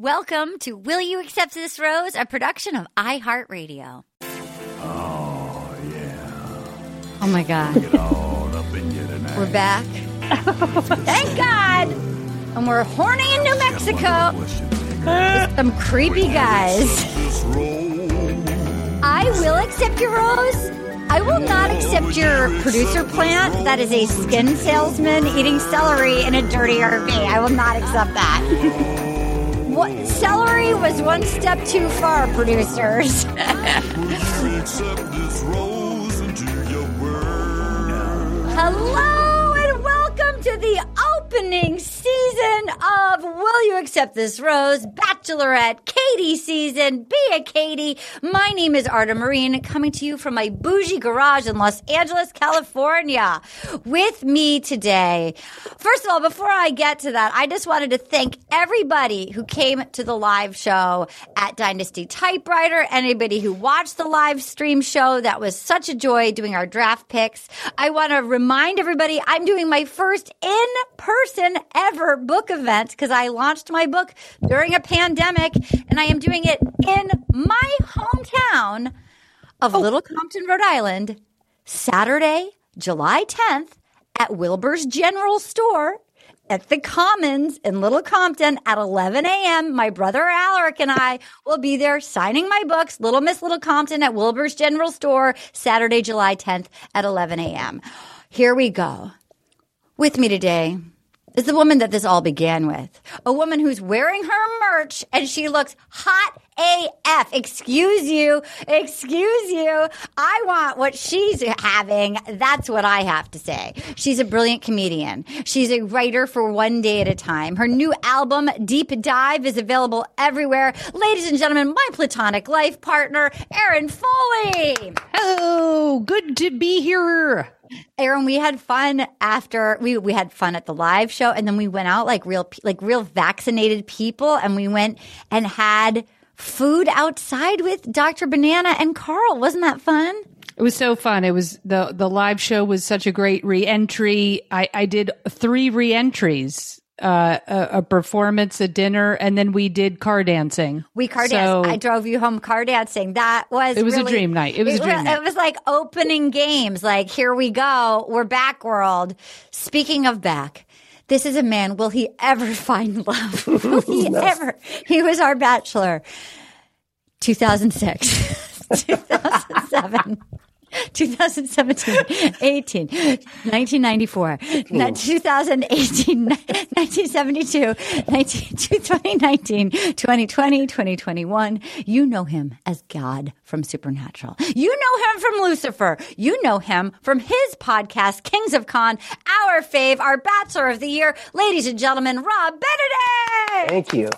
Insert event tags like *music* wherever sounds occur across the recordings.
Welcome to Will You Accept This Rose, a production of iHeartRadio. Oh, yeah. Oh my God. Get all up in you tonight. We're back. Thank God. And we're horny in New Mexico. Some creepy guys. I will accept your rose. I will not accept your producer plant that is a skin salesman eating celery in a dirty RV. I will not accept that. What, celery was one step too far, producers. *laughs* Hello and welcome to the opening season of Will You Accept This Rose? Bachelorette Katie season. Be a Katie. My name is Arden Myrin, coming to you from my bougie garage in Los Angeles, California. With me today. First of all, before I get to that, I just wanted to thank everybody who came to the live show at Dynasty Typewriter, anybody who watched the live stream show. That was such a joy doing our draft picks. I want to remind everybody I'm doing my first in person ever book event because I launched my book during a pandemic and I am doing it in my hometown of oh. Little Compton, Rhode Island, Saturday, July 10th at Wilbur's General Store at the Commons in Little Compton at 11 a.m. My brother Alaric and I will be there signing my books, Little Miss Little Compton at Wilbur's General Store, Saturday, July 10th at 11 a.m. Here we go. With me today is the woman that this all began with. A woman who's wearing her merch and she looks hot AF. Excuse you. Excuse you. I want what she's having. That's what I have to say. She's a brilliant comedian. She's a writer for One Day at a Time. Her new album, Deep Dive, is available everywhere. Ladies and gentlemen, my platonic life partner, Erin Foley. Hello, good to be here. Erin, we had fun after we we had fun at the live show, and then we went out like real like real vaccinated people, and we went and had food outside with Dr. Banana and Carl. Wasn't that fun? It was so fun. It was the the live show was such a great reentry. I I did three reentries. Uh, a, a performance, a dinner, and then we did car dancing. We car So- danced. I drove you home car dancing. That was It was a dream night. It was a dream wa- night. It was like opening games. Like here we go. We're back world. Speaking of back. This is a man. Will he ever *laughs* find love? Will he *laughs* ever? He was our bachelor. 2006, *laughs* 2007, 2017, 18, 1994, 2018, 1972, 19, 2019, 2020, 2021. You know him as God from Supernatural. You know him from Lucifer. You know him from his podcast, Kings of Con, our fave, our Bachelor of the Year. Ladies and gentlemen, Rob Benedict! Thank you.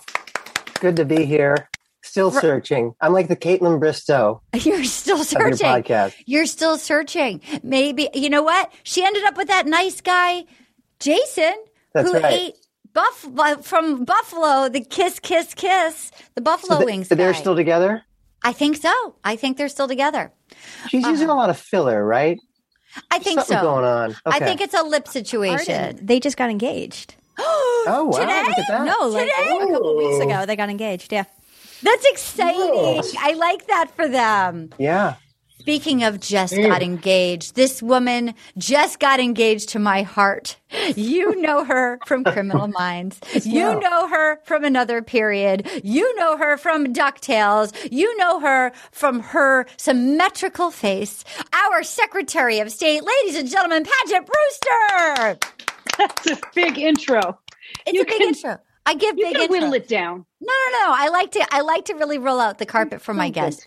Good to be here. Still searching. I'm like the Kaitlyn Bristowe *laughs* You're still of your searching. podcast. You're still searching. Maybe you know what? She ended up with that nice guy, Jason, That's who right. ate buff from Buffalo. The kiss, kiss, kiss. The Buffalo th- wings. they're guy. still together. I think so. I think they're still together. She's using uh-huh. a lot of filler, right? I think Something so. going on. I think it's a lip situation. Arden, they just got engaged. *gasps* Oh wow! Today? Look at that. No, like Today? a couple weeks ago, they got engaged. Yeah. That's exciting. I like that for them. Yeah. Speaking of just got engaged, this woman just got engaged to my heart. You know her from Criminal *laughs* Minds. You know her from another period. You know her from DuckTales. You know her from her symmetrical face. Our Secretary of State, ladies and gentlemen, Paget Brewster. That's a big intro. It's You a big can- intro. I give You big can whittle it down. No, no, no. I like to. I like to really roll out the carpet for my guests.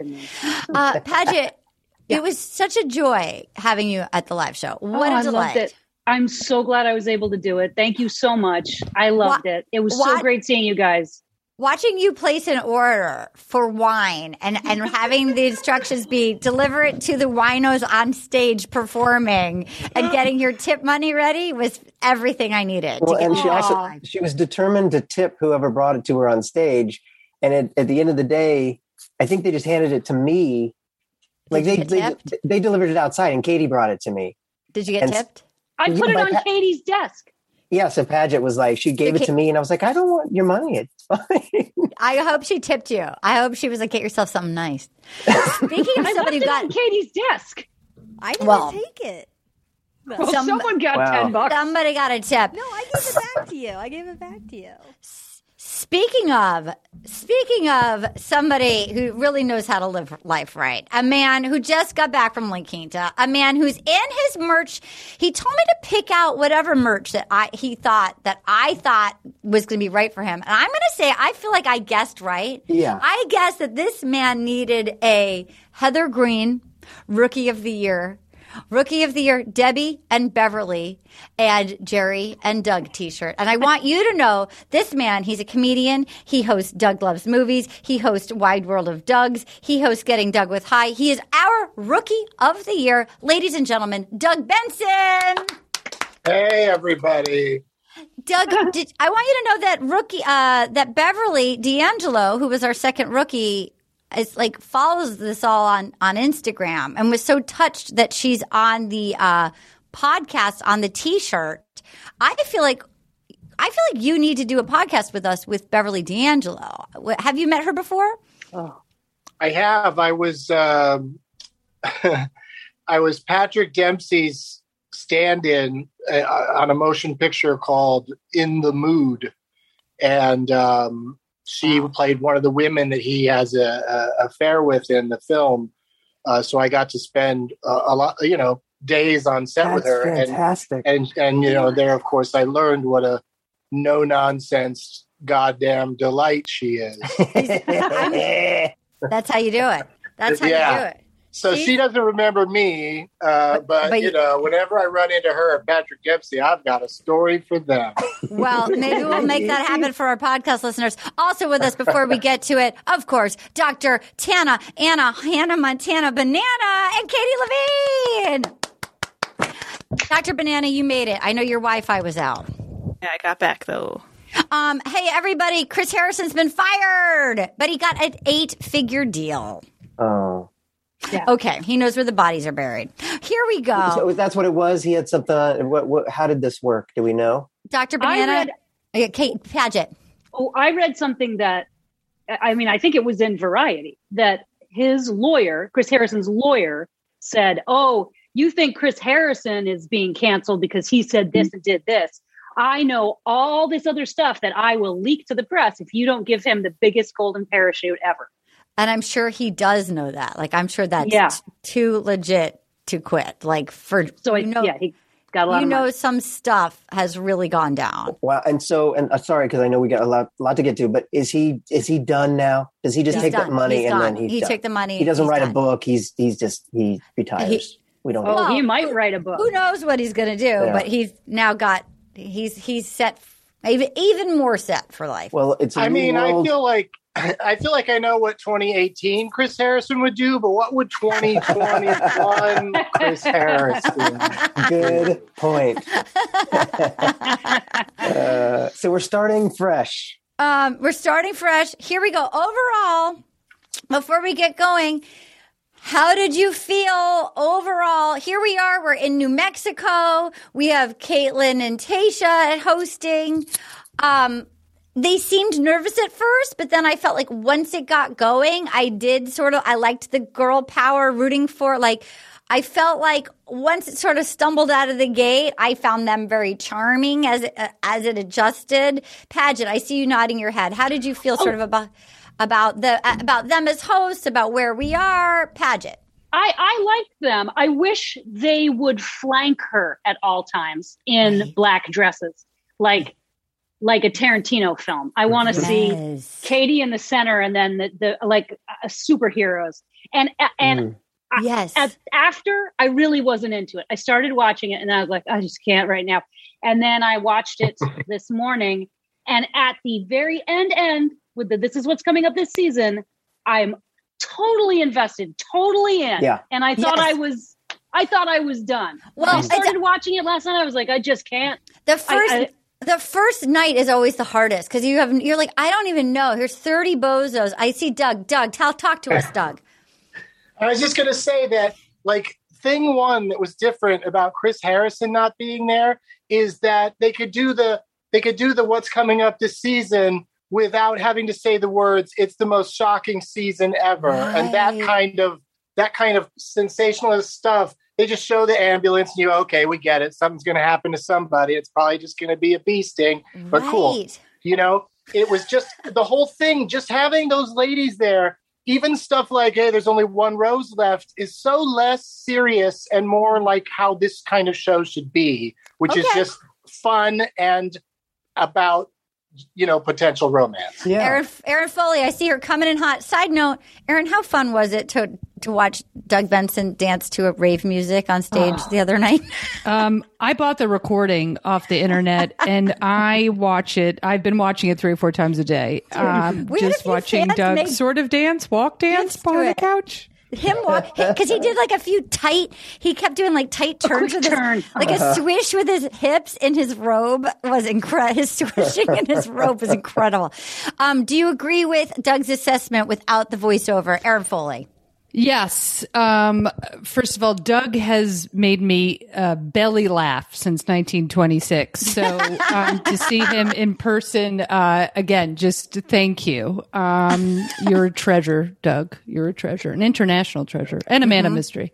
Uh, Paget, *laughs* it was such a joy having you at the live show. What oh, a I delight! loved it. I'm so glad I was able to do it. Thank you so much. I loved it. It was so great seeing you guys. Watching you place an order for wine and and *laughs* having the instructions be deliver it to the winos on stage performing and getting your tip money ready was everything I needed. to Well, get and she also live. she was determined to tip whoever brought it to her on stage. And at, at the end of the day, I think they just handed it to me. Like they, they they delivered it outside, and Katie brought it to me. Did you get and- tipped? I put it on that- Katie's desk. Yeah, so Paget was like, she gave it to me, and I was like, I don't want your money. It's *laughs* fine. I hope she tipped you. I hope she was like, get yourself something nice. Speaking of somebody who it on got Katie's desk. I didn't Well- take it. Well, Some- someone got Wow. ten bucks. somebody got a tip. No, I gave it back to you. I gave it back to you. Speaking of, speaking of somebody who really knows how to live life right, a man who just got back from La Quinta, a man who's in his merch. He told me to pick out whatever merch that I he thought that I thought was going to be right for him, and I'm going to say I feel like I guessed right. Yeah. I guessed that this man needed a Heather Green Rookie of the Year. Rookie of the Year, Debbie and Beverly and Jerry and Doug t shirt. And I want you to know this man, he's a comedian. He hosts Doug Loves Movies. He hosts Wide World of Doug's. He hosts Getting Doug with High. He is our Rookie of the Year. Ladies and gentlemen, Doug Benson. Hey, everybody. Doug, did, I want you to know that rookie, uh, that Beverly D'Angelo, who was our second rookie, is like follows this all on on Instagram and was so touched that she's on the uh, podcast on the T-shirt. I feel like I feel like you need to do a podcast with us with Beverly D'Angelo. Have you met her before? I have. I was um, *laughs* I was Patrick Dempsey's stand-in uh, on a motion picture called In the Mood, and um, she played one of the women that he has a, a affair with in the film. Uh, so I got to spend a, a lot, you know, days on set with her, fantastic. and and you know there of course i learned what a no nonsense goddamn delight she is *laughs* That's how you do it. That's how Yeah. you do it. So See? she doesn't remember me uh, but, but you you- know whenever i run into her at patrick dempsey i've got a story for them *laughs* Well, maybe we'll *laughs* make that happen for our podcast listeners. Also with us before we get to it, of course, Dr. Tana, Anna, Hannah Montana, Banana, and Katie Levine. Dr. Banana, you made it. I know your Wi-Fi was out. Yeah, I got back though. Um, hey everybody, Chris Harrison's been fired, but he got an eight-figure deal. oh, Okay, he knows where the bodies are buried. Here we go. so that's what it was. He had something. Uh, what, what? How did this work? Do we know? Dr. I Banana, read- Kate Paget. Oh, I read something that I mean, I think it was in Variety that his lawyer, Chris Harrison's lawyer, said, "Oh, you think Chris Harrison is being canceled because he said this mm-hmm. and did this? I know all this other stuff that I will leak to the press if you don't give him the biggest golden parachute ever." And I'm sure he does know that. Like, I'm sure that's Yeah. t- too legit to quit. Like, for So I, you know, yeah, he got a lot you of know, money. some stuff has really gone down. Wow. And so, and uh, sorry because I know we got a lot, lot to get to. But is he is he done now? Does he just He's take done. that money He's and done. then he's he done? took the money. He doesn't write done. a book. He's he's just he retires. we don't. Oh, know. Well, he might write a book. Who knows what he's going to do? Yeah. But he's now got he's he's set even even more set for life. Well, it's. a i new mean i feel like i feel like i know what 2018 chris harrison would do but what would 2021 *laughs* chris harrison Good point. *laughs* uh, so we're starting fresh. Um, we're starting fresh. Here we go. Overall, before we get going, how did you feel overall? Here we are. We're in New Mexico. We have Kaitlyn and Tasha hosting. Um, they seemed nervous at first, but then I felt like once it got going, I did sort of, I liked the girl power rooting for, like, I felt like once it sort of stumbled out of the gate, I found them very charming as it, as it adjusted. Paget, I see you nodding your head. How did you feel sort oh. of about about the about them as hosts, about where we are? Paget. I, I liked them. I wish they would flank her at all times in black dresses, like like a Tarantino film. I want to see Katie in the center, and then the, the like uh, superheroes. And and Mm. Yes. at, after, I really wasn't into it. I started watching it, and I was like, I just can't right now. And then I watched it *laughs* this morning, and at the very end, end with the this is what's coming up this season, I'm totally invested, totally in. Yeah. And I thought Yes. I was, I thought I was done. Well, When I it's- started watching it last night. I was like, I just can't. The first I- the first night is always the hardest because you have you're like I don't even know. Here's thirty bozos. I see Doug. Doug, tell talk to us, Doug. *laughs* I was just going to say that, like, thing one that was different about Chris Harrison not being there is that they could do the they could do the what's coming up this season without having to say the words it's the most shocking season ever and that kind of that kind of sensationalist stuff they just show the ambulance and you okay we get it. Something's going to happen to somebody. It's probably just going to be a bee sting. But cool. You know it was just the whole thing just having those ladies there even stuff like hey there's only one rose left is so less serious and more like how this kind of show should be which is just fun and about you know potential romance Yeah. Erin, Erin Foley, I see her coming in hot. Side note, Erin, how fun was it to to watch Doug Benson dance to a rave music on stage Ah. the other night? *laughs* Um, I bought the recording off the internet *laughs* and I watch it. I've been watching it three or four times a day. Um, we had a just watching Doug make- sort of dance, walk dance, Dance on the couch. Him walk because he did like a few tight. He kept doing like tight turns with his, turn. like a swish with his hips in his robe was incredible. His *laughs* swishing in his robe was incredible. Um, do you agree with Doug's assessment without the voiceover, Erin Foley? Yes. Um, first of all, Doug has made me uh, belly laugh since 1926. So *laughs* um, to see him in person uh, again, just thank you. Um, you're a treasure, Doug. You're a treasure, an international treasure, and a man of mystery.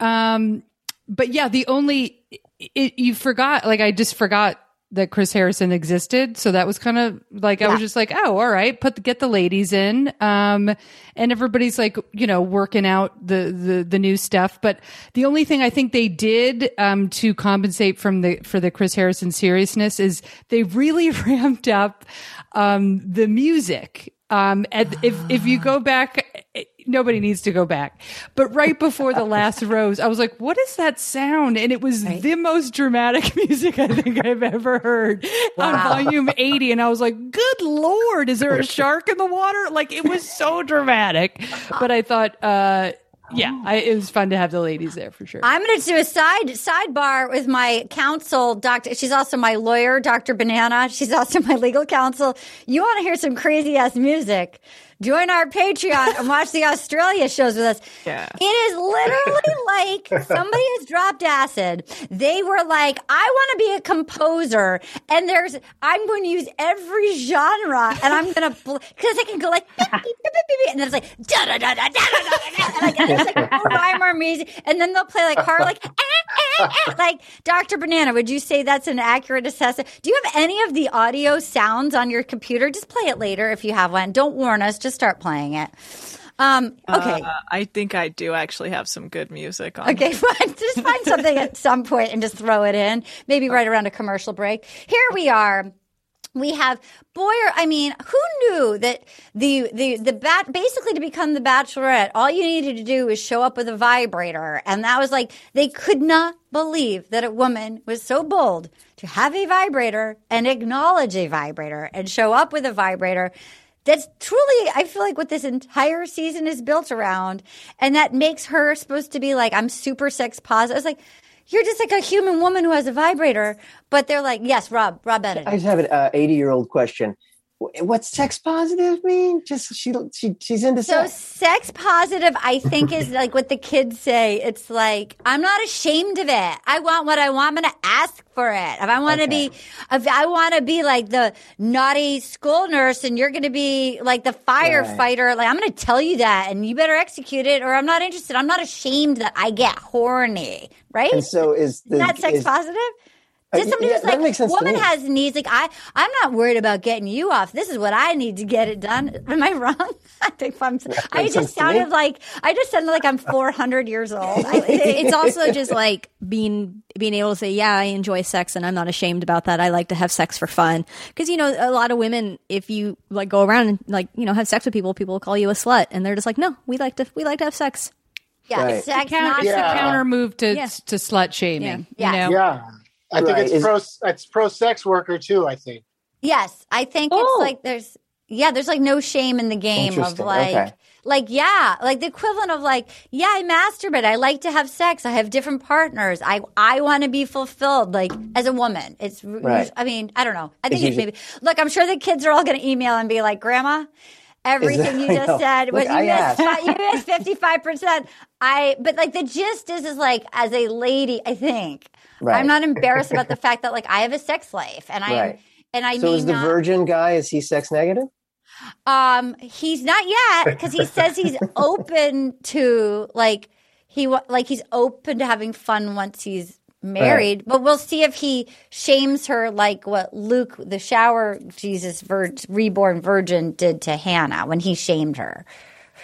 Um, but yeah, the only it, you forgot, like I just forgot that Chris Harrison existed. So that was kind of like I was just like, oh, all right, put the, get the ladies in, um, and everybody's like, you know, working out the the the new stuff. But the only thing I think they did um, to compensate from the for the Chris Harrison seriousness is they really *laughs* ramped up um, the music. Um, and if if you go back, nobody needs to go back. But right before the *laughs* last rose, I was like, "What is that sound?" And it was the most dramatic *laughs* music I think I've ever heard on volume *laughs* eighty. And I was like, "Good lord, is there a shark in the water?" Like it was so dramatic. But I thought, uh, yeah, I, it was fun to have the ladies there for sure. I'm going to do a side sidebar with my counsel, Doctor. She's also my lawyer, Doctor Banana. She's also my legal counsel. You want to hear some crazy ass music? Join our Patreon and watch the Australia shows with us. Yeah. It is literally *laughs* like somebody has dropped acid. They were like, I want to be a composer, and there's I'm going to use every genre, and I'm going to because I can go like, and then it's like da da da da da da da, and like *laughs* music, and then they'll play like horror, like eh, eh, eh, like Dr. Banana. Would you say that's an accurate assessment? Do you have any of the audio sounds on your computer? Just play it later if you have one. Don't warn us. Just start playing it. Um, okay. Uh, I think I do actually have some good music on. Okay, *laughs* fine. Just find something at some point and just throw it in. Maybe right around a commercial break. Here we are. We have Boyer. I mean, who knew that the the the bat basically to become the Bachelorette, all you needed to do was show up with a vibrator, and that was like they could not believe that a woman was so bold to have a vibrator and acknowledge a vibrator and show up with a vibrator that's truly i feel like what this entire season is built around. And that makes her supposed to be like i'm super sex positive it's like you're just like a human woman who has a vibrator. But they're like yes rob rob bennett. I just have an uh, 80 year old question. Wh- What's sex positive mean? Just she she she's into so sex. sex positive i think is *laughs* like what the kids say. It's like i'm not ashamed of it. I want what i want. I'm gonna ask for it. If i want to be if i want to be like the naughty school nurse and you're gonna be like the firefighter like i'm gonna tell you that and you better execute it or i'm not interested. I'm not ashamed that i get horny right? And so is the that sex is- positive Uh, Did somebody yeah, was like, makes sense woman has needs. Like I, I'm not worried about getting you off. This is what I need to get it done. *laughs* Am I wrong? *laughs* I think I'm. I just sounded like I just sounded like I'm 400 years old. I, it's also just like being being able to say, yeah, I enjoy sex and I'm not ashamed about that. I like to have sex for fun. Because you know, a lot of women, if you like go around and like you know have sex with people, people call you a slut, and they're just like, no, we like to we like to have sex. yeah, Right. sex, Counter, not it's Yeah. a counter move to Yeah. to slut shaming. Yeah. You know? yeah i think Right. it's Is- pro it's pro sex worker too i think Yes, I think Oh. it's like there's yeah, there's like no shame in the game of like Okay. like yeah, like the equivalent of like yeah, I masturbate. I like to have sex. I have different partners. I I want to be fulfilled like as a woman. It's Right. I mean, I don't know. I think It's it's maybe Look, I'm sure the kids are all going to email and be like, "Grandma, everything *laughs* you just know. said. Look, Was you missed, you missed fifty five percent. I but like the gist is is like as a lady, I think Right. I'm not *laughs* embarrassed about the fact that like I have a sex life and I am Right. and I so may is the not. virgin guy? Is he sex negative? Um, he's not yet because he says he's *laughs* open to like he wa- like he's open to having fun once he's married. But we'll see if he shames her like what Luke, the shower Jesus vir- reborn virgin, did to Hannah when he shamed her.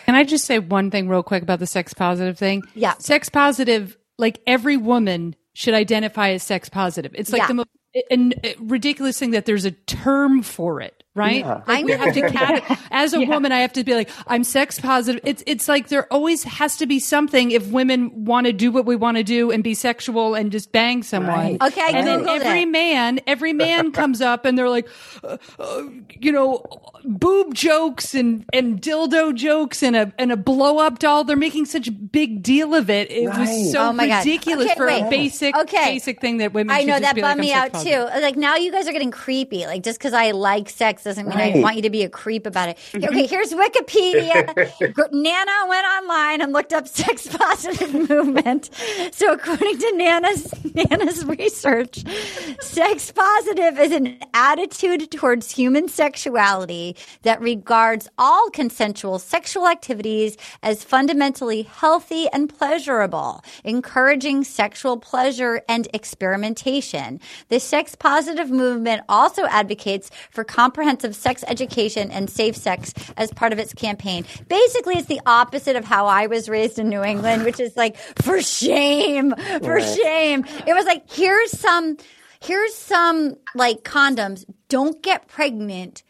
Can I just say one thing real quick about the sex positive thing? Yeah. Sex positive, like every woman should identify as sex positive. It's like Yeah. the most and uh, ridiculous thing that there's a term for it, right? Yeah. Like we I have to *laughs* cat- as a woman, I have to be like, I'm sex positive. It's it's like there always has to be something if women want to do what we want to do and be sexual and just bang someone. Right. Okay, I and then every it. man, every man *laughs* comes up and they're like, uh, uh, you know, boob jokes and and dildo jokes and a and a blow up doll. They're making such a big deal of it. It Right. was so Oh ridiculous Okay, for wait. a basic Okay. basic thing that women. I know just that be like, bummed I'm me out positive. too. Like now you guys are getting creepy. Like just because I like sex doesn't mean I want you to be a creep about it. Mm-hmm. Okay, here's Wikipedia. *laughs* Nana went online and looked up sex *laughs* positive movement. So according to Nana's Nana's research, sex positive is an attitude towards human sexuality that regards all consensual sexual activities as fundamentally healthy and pleasurable, encouraging sexual pleasure and experimentation. The sex positive movement also advocates for comprehensive sex education and safe sex as part of its campaign. Basically, it's the opposite of how I was raised in New England, which is like, for shame, for Right. shame. It was like, here's some, here's some like condoms. Don't get pregnant.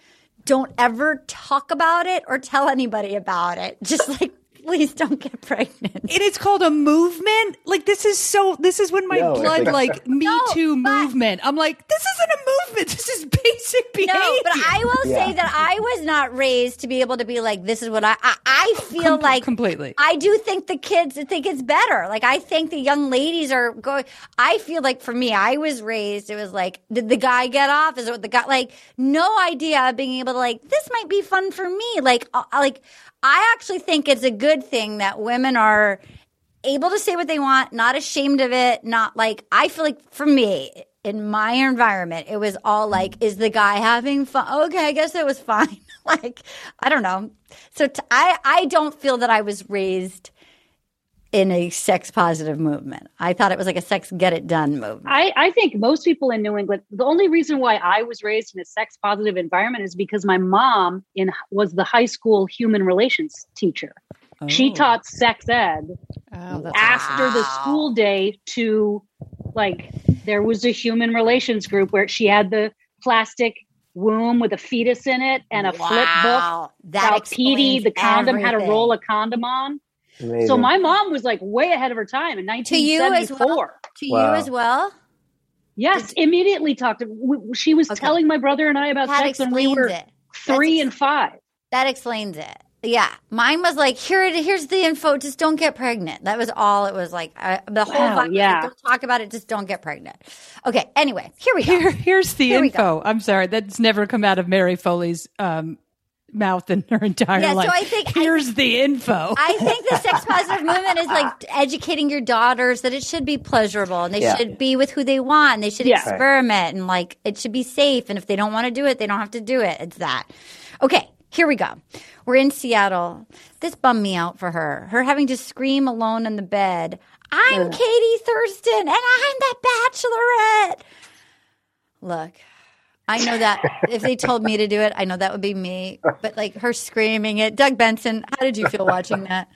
Don't ever talk about it or tell anybody about it. Just like, please don't get pregnant. And it's called a movement. Like this is so. This is when my No, it's blood, like- like *laughs* Me No, Too but- movement. I'm like, this isn't a movement. This is basic behavior. No, but I will Yeah. say that I was not raised to be able to be like, this is what I, I, I feel Com- like completely. I do think the kids think it's better. Like, I think the young ladies are going, I feel like for me, I was raised, it was like, did the guy get off? Is it what the guy, like, no idea of being able to, like, this might be fun for me. Like, uh, like, I actually think it's a good thing that women are able to say what they want, not ashamed of it, not like I feel like for me in my environment, it was all like, is the guy having fun? Okay, I guess it was fine. *laughs* like I don't know. So t- I I don't feel that I was raised in a sex positive movement. I thought it was like a sex get it done movement. I, I think most people in New England, the only reason why I was raised in a sex positive environment is because my mom in was the high school human relations teacher. She oh. taught sex ed Oh, that's after the school day to like there was a human relations group where she had the plastic womb with a fetus in it and a flip book Wow, that about PD, the condom, how to roll a condom on. Amazing. So my mom was like way ahead of her time in 1974. To you as well? to you Wow. as well. Yes, immediately talked to. She was Okay. telling my brother and I about That sex when we were it. three ex- and five. That explains it. Yeah, mine was like here. It, here's the info. Just don't get pregnant. That was all. It was like I, the whole Wow, vibe. was like, yeah. don't talk about it. Just don't get pregnant. Okay. Anyway, here we go. Here, here's the Here info. I'm sorry, that's never come out of Mary Foley's um, mouth in her entire Yeah, so life. I think- I here's the info. I think the sex *laughs* positive movement is like educating your daughters that it should be pleasurable and they Yeah. should be with who they want. And they should Yeah. experiment and like it should be safe. And if they don't want to do it, they don't have to do it. It's that. Okay, here we go. We're in Seattle. This bummed me out for her. Her having to scream alone in the bed. I'm Katie Thurston and I'm the Bachelorette. Look, I know that if they told me to do it, I know that would be me. But like her screaming it. Doug Benson, how did you feel watching that?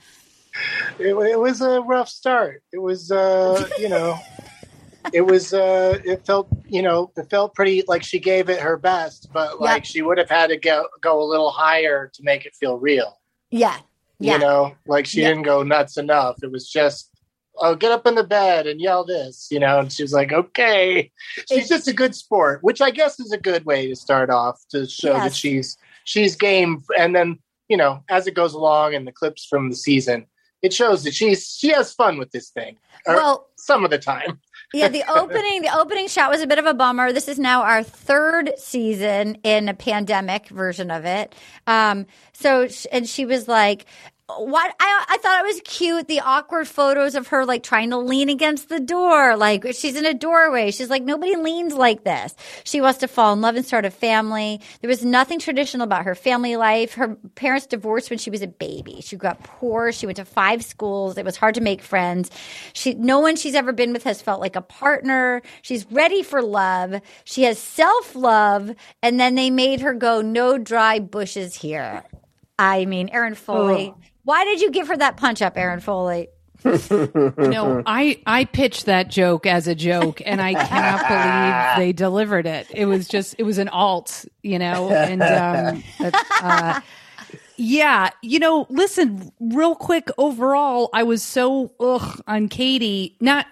it, it was a rough start. It was, uh, you know, it was, uh, it felt, you know, it felt pretty like she gave it her best, but like she would have had to go go a little higher to make it feel real. Yeah. Yeah. You know, like she didn't go nuts enough. It was just, oh, get up in the bed and yell this, you know. And she was like, okay, she's just a good sport, which I guess is a good way to start off to show that she's she's game. And then you know, as it goes along and the clips from the season, it shows that she's she has fun with this thing. Or Well- some of the time. yeah, the opening the opening shot was a bit of a bummer. This is now our third season in a pandemic version of it. Um, so and she was like. What I I thought it was cute the awkward photos of her like trying to lean against the door like she's in a doorway. She's like nobody leans like this. She wants to fall in love and start a family. There was nothing traditional about her family life. Her parents divorced when she was a baby. She grew up poor. She went to five schools. It was hard to make friends. She no one she's ever been with has felt like a partner. She's ready for love. She has self-love and then they made her go no dry bushes here. I mean erin foley oh. Why did you give her that punch up erin foley *laughs* No, I I pitched that joke as a joke, and I cannot believe *laughs* they delivered it. It was just it was an alt, you know, and um, uh, yeah, you know. Listen, real quick. Overall, I was so ugh on Katie. Not,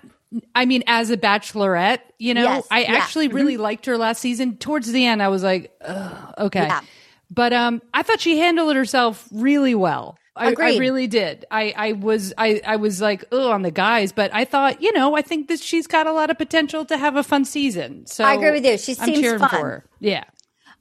I mean, as a Bachelorette, you know, Yes, I yeah. actually really liked her last season. Towards the end, I was like, ugh, okay, Yeah. but um, I thought she handled herself really well. I, I really did. I, I was I, I was like oh on the guys, but I thought you know I think that she's got a lot of potential to have a fun season. So I agree with you. She I'm seems fun. for her. Yeah.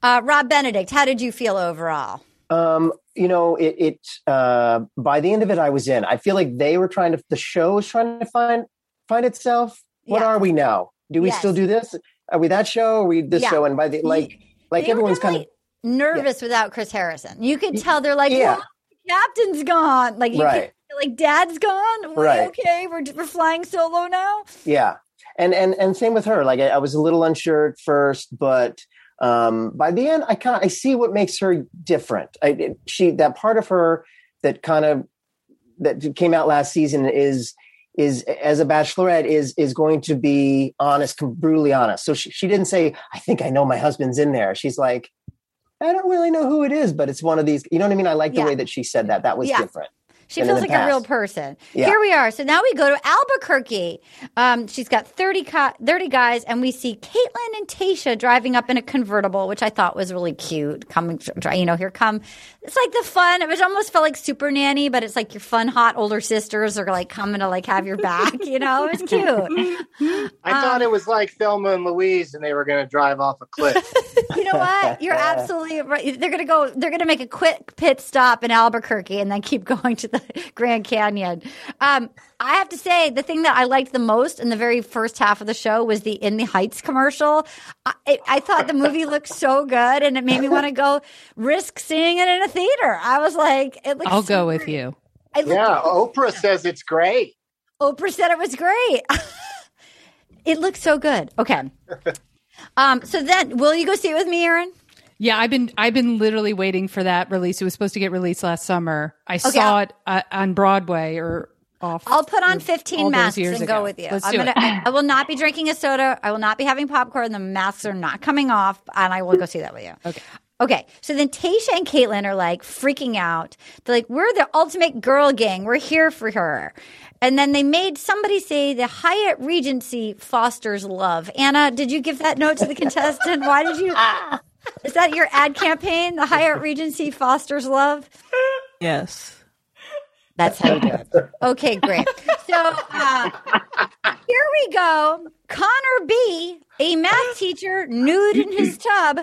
uh, rob benedict how did you feel overall Um, you know, it, it uh, by the end of it, I was in. I feel like they were trying to. The show was trying to find find itself. What Yeah. are we now? Do we Yes. still do this? Are we that show? Are we this Yeah. show? And by the like, like They everyone's kind of definitely nervous without Chris Harrison. You could tell they're like, Yeah. "Well, the captain's gone. Like, you Right. like, dad's gone. We're Right. okay. We're, we're flying solo now. yeah. And and and same with her. Like I, I was a little unsure at first, but um, by the end, I kind of I see what makes her different. I it- she that part of her that kind of that came out last season is is as a bachelorette is is going to be honest brutally honest so she, she didn't say i think i know my husband's in there she's like i don't really know who it is but it's one of these you know what i mean i like the Yeah. way that she said that that was Yeah. different She feels like a real person. Yeah. Here we are. So now we go to Albuquerque. Um, she's got 30, co- 30 guys, and we see Kaitlyn and Tasha driving up in a convertible, which I thought was really cute. Coming, you know, here come. It's like the fun. It almost felt like Super Nanny, but it's like your fun, hot older sisters are like coming to like have your back. You know, it was cute. *laughs* I thought it was like Thelma and Louise, and they were going to drive off a cliff. *laughs* You know what? You're *laughs* absolutely right. They're gonna go. They're gonna make a quick pit stop in Albuquerque and then keep going to the *laughs* Grand Canyon. Um, I have to say, the thing that I liked the most in the very first half of the show was the In the Heights commercial. I, it, I thought the movie looked so good, and it made me want to go risk seeing it in a theater. I was like, it looks. I'll so go with you. I looked- yeah, Oprah says it's great. Oprah said it was great. *laughs* it looks so good. Okay. *laughs* Um, so then, will you go see it with me, Erin? Yeah, I've been I've been literally waiting for that release. It was supposed to get released last summer. I saw it uh, on Broadway or off. I'll put on 15 masks and ago. go with you. Let's I'm do gonna, it. I, I will not be drinking a soda. I will not be having popcorn. The masks are not coming off, and I will go see that with you. Okay. Okay. So then Tasha and Kaitlyn are like freaking out. They're like, we're the ultimate girl gang. We're here for her. And then they made somebody say the Hyatt Regency fosters love. Anna, did you give that note to the contestant? Why did you? *laughs* Is that your ad campaign? The Hyatt Regency fosters love? Yes. That's how you do it. Okay, great. So uh, here we go. Connor B, a math teacher, nude in his tub,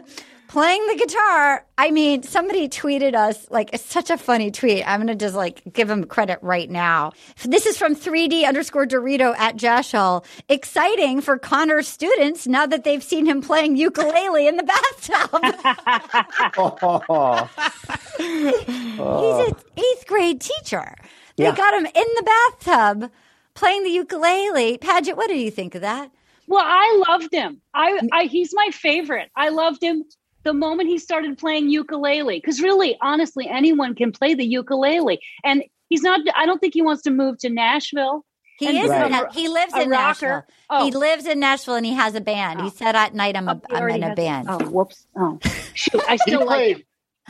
playing the guitar. I mean, somebody tweeted us like it's such a funny tweet. I'm gonna just like give him credit right now. This is from 3D underscore Dorito at Jashal. Exciting for Connor's students now that they've seen him playing ukulele in the bathtub. *laughs* He's an eighth grade teacher. They Yeah. got him in the bathtub playing the ukulele. Paget, what do you think of that? Well, I loved him. I, mm. I he's my favorite. I loved him the moment he started playing ukulele because really, honestly, anyone can play the ukulele, and he's not. I don't think he wants to move to Nashville. He And is. Right. In, he lives a in rocker. Nashville. Oh. He lives in Nashville and he has a band. He Oh. said at night, "I'm, a, He I'm in a has- band." Oh, whoops! Oh, shoot! I *laughs* still like him. played.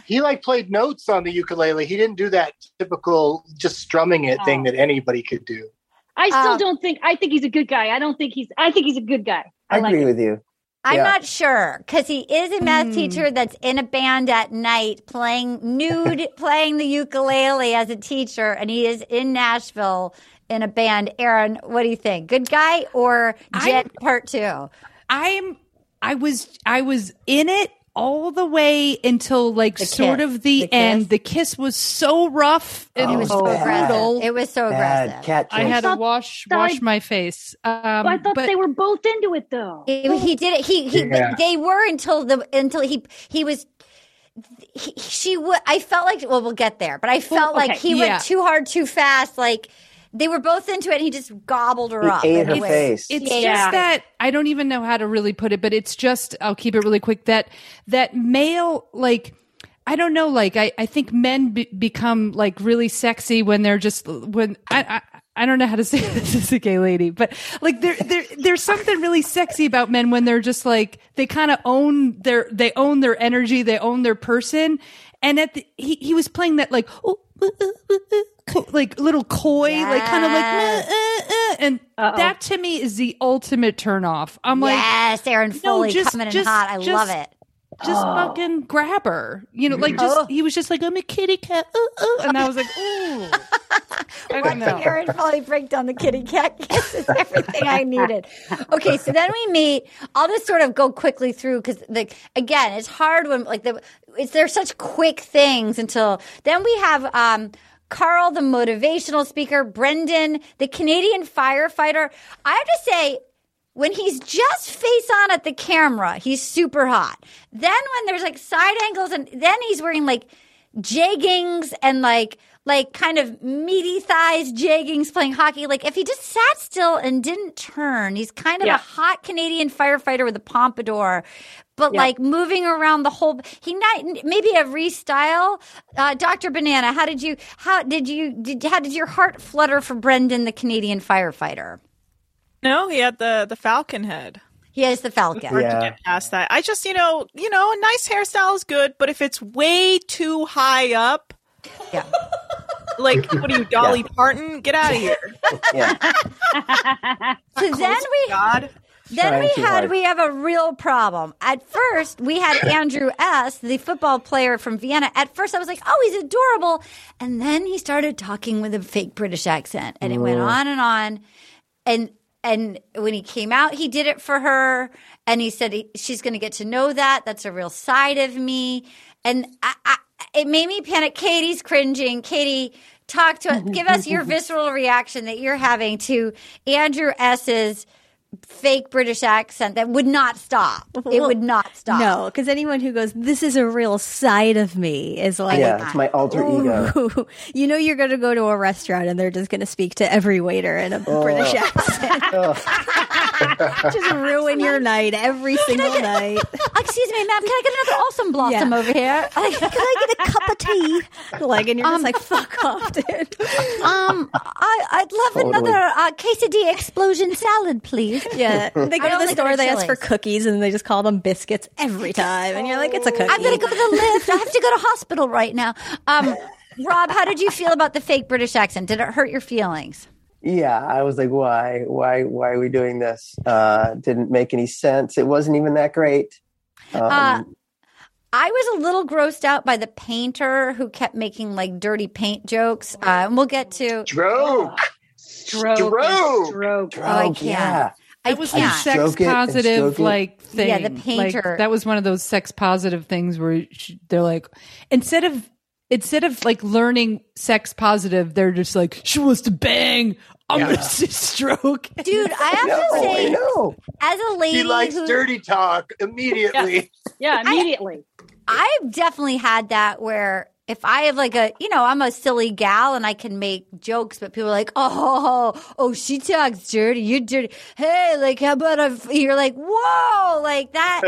He like played notes on the ukulele. He didn't do that typical just strumming it thing Oh. that anybody could do. I still Um, don't think. I think he's a good guy. I don't think he's. I think he's a good guy. i I like agree him. with you I'm Yeah. not sure because he is a math hmm. teacher that's in a band at night playing nude, *laughs* playing the ukulele as a teacher, and he is in Nashville in a band. Erin, what do you think? Good guy or Jed Part Two? I'm I was I was in it all the way until like The sort kiss. of the, The kiss. end. The kiss was so rough and It was so bad. aggressive. It was so Bad aggressive. cat I had to wash wash I- my face. Um, I thought but they were both into it though. He, he did it. He he. Yeah. They were until the until he he was. He, she would. I felt like. Well, we'll get there. But I felt like okay. he Yeah. went too hard, too fast. Like they were both into it. and He just gobbled her up. He ate and her it was- face. It's Yeah. just that I don't even know how to really put it, but it's just I'll keep it really quick. That that male like I don't know, like I I think men be- become like really sexy when they're just when I. I I don't know how to say *laughs* this as a gay lady, but like there, there, there's something really sexy about men when they're just like they kind of own their, they own their energy, they own their person, and at the, he he was playing that like oh, *laughs* like little coy, like kind of like uh, uh, uh, and Uh-oh. that to me is the ultimate turn off. I'm like, yes, Erin Foley just- coming in just- hot. I just- love it. Just oh. fucking grab her, you know, like mm-hmm. just Oh. he was just like I'm a kitty cat, ooh, ooh, and I was like, ooh, *laughs* I don't know. Erin Foley break down the kitty cat kiss is everything I needed. Okay, so then we meet. I'll just sort of go quickly through because, like, again, it's hard when like the it's they're such quick things until then we have um. Carl, the motivational speaker, Brendan, the Canadian firefighter. I have to say, when he's just face on at the camera, he's super hot. Then when there's like side angles and then he's wearing like jeggings and like like kind of meaty thighs jeggings playing hockey. Like if he just sat still and didn't turn, he's kind of Yeah. a hot Canadian firefighter with a pompadour. But Yeah. like moving around the whole, he might maybe a restyle. Uh, Doctor Banana, how did you? How did you? Did how did your heart flutter for Brendan, the Canadian firefighter? No, he had the the falcon head. He has the Falcon. yeah. Past that, I just you know you know a nice hairstyle is good, but if it's way too high up, Yeah. like what are you, Dolly Parton? Get out of here! *laughs* Yeah. So then we God, then we had hard. we have a real problem. At first, we had *coughs* Andrew S, the football player from Vienna. At first, I was like, "Oh, he's adorable," and then he started talking with a fake British accent, and it went on and on. And and when he came out, he did it for her, and he said he, she's going to get to know that. That's a real side of me, and I, I, it made me panic. Katie's cringing. Katie, talk to us. *laughs* Give us your visceral reaction that you're having to Andrew S's fake British accent that would not stop. It would not stop. No, because anyone who goes, "This is a real side of me," is like, Yeah, it's my alter ego. *laughs* You know, you're going to go to a restaurant and they're just going to speak to every waiter in a British *laughs* accent. *laughs* just ruin your night every single night. Excuse me, ma'am. Can I get another awesome blossom Yeah. over here? Can I get a cup of tea? Like, and you're just like, fuck off, dude. um, I, I'd love Totally. another uh, quesadilla explosion salad, please. *laughs* Yeah, they go to the store, to they ask for cookies, and they just call them biscuits every time, and you're like, it's a cookie. I'm going to go to the lift. I have to go to hospital right now. Um, Rob, how did you feel about the fake British accent? Did it hurt your feelings? Yeah, I was like, why, why, why are we doing this? Uh, didn't make any sense. It wasn't even that great. Um, Uh, I was a little grossed out by the painter who kept making like dirty paint jokes. Uh, and we'll get to. Stroke. Stroke. Stroke. Stroke. Oh, I can't. yeah. I It was can't. sex Stroke it and positive like thing. Yeah, the Like, painter. that was one of those sex positive things where they're like, instead of instead of like learning sex positive, they're just like, she wants to bang. I'm gonna *laughs* stroke. Dude, I have No, to say, as a lady He likes who, dirty talk immediately. Yeah, immediately. I've definitely had that where if I have like a, you know, I'm a silly gal and I can make jokes, but people are like, oh, oh, she talks dirty. You're dirty. Hey, like, how about a, you're like, whoa, like that.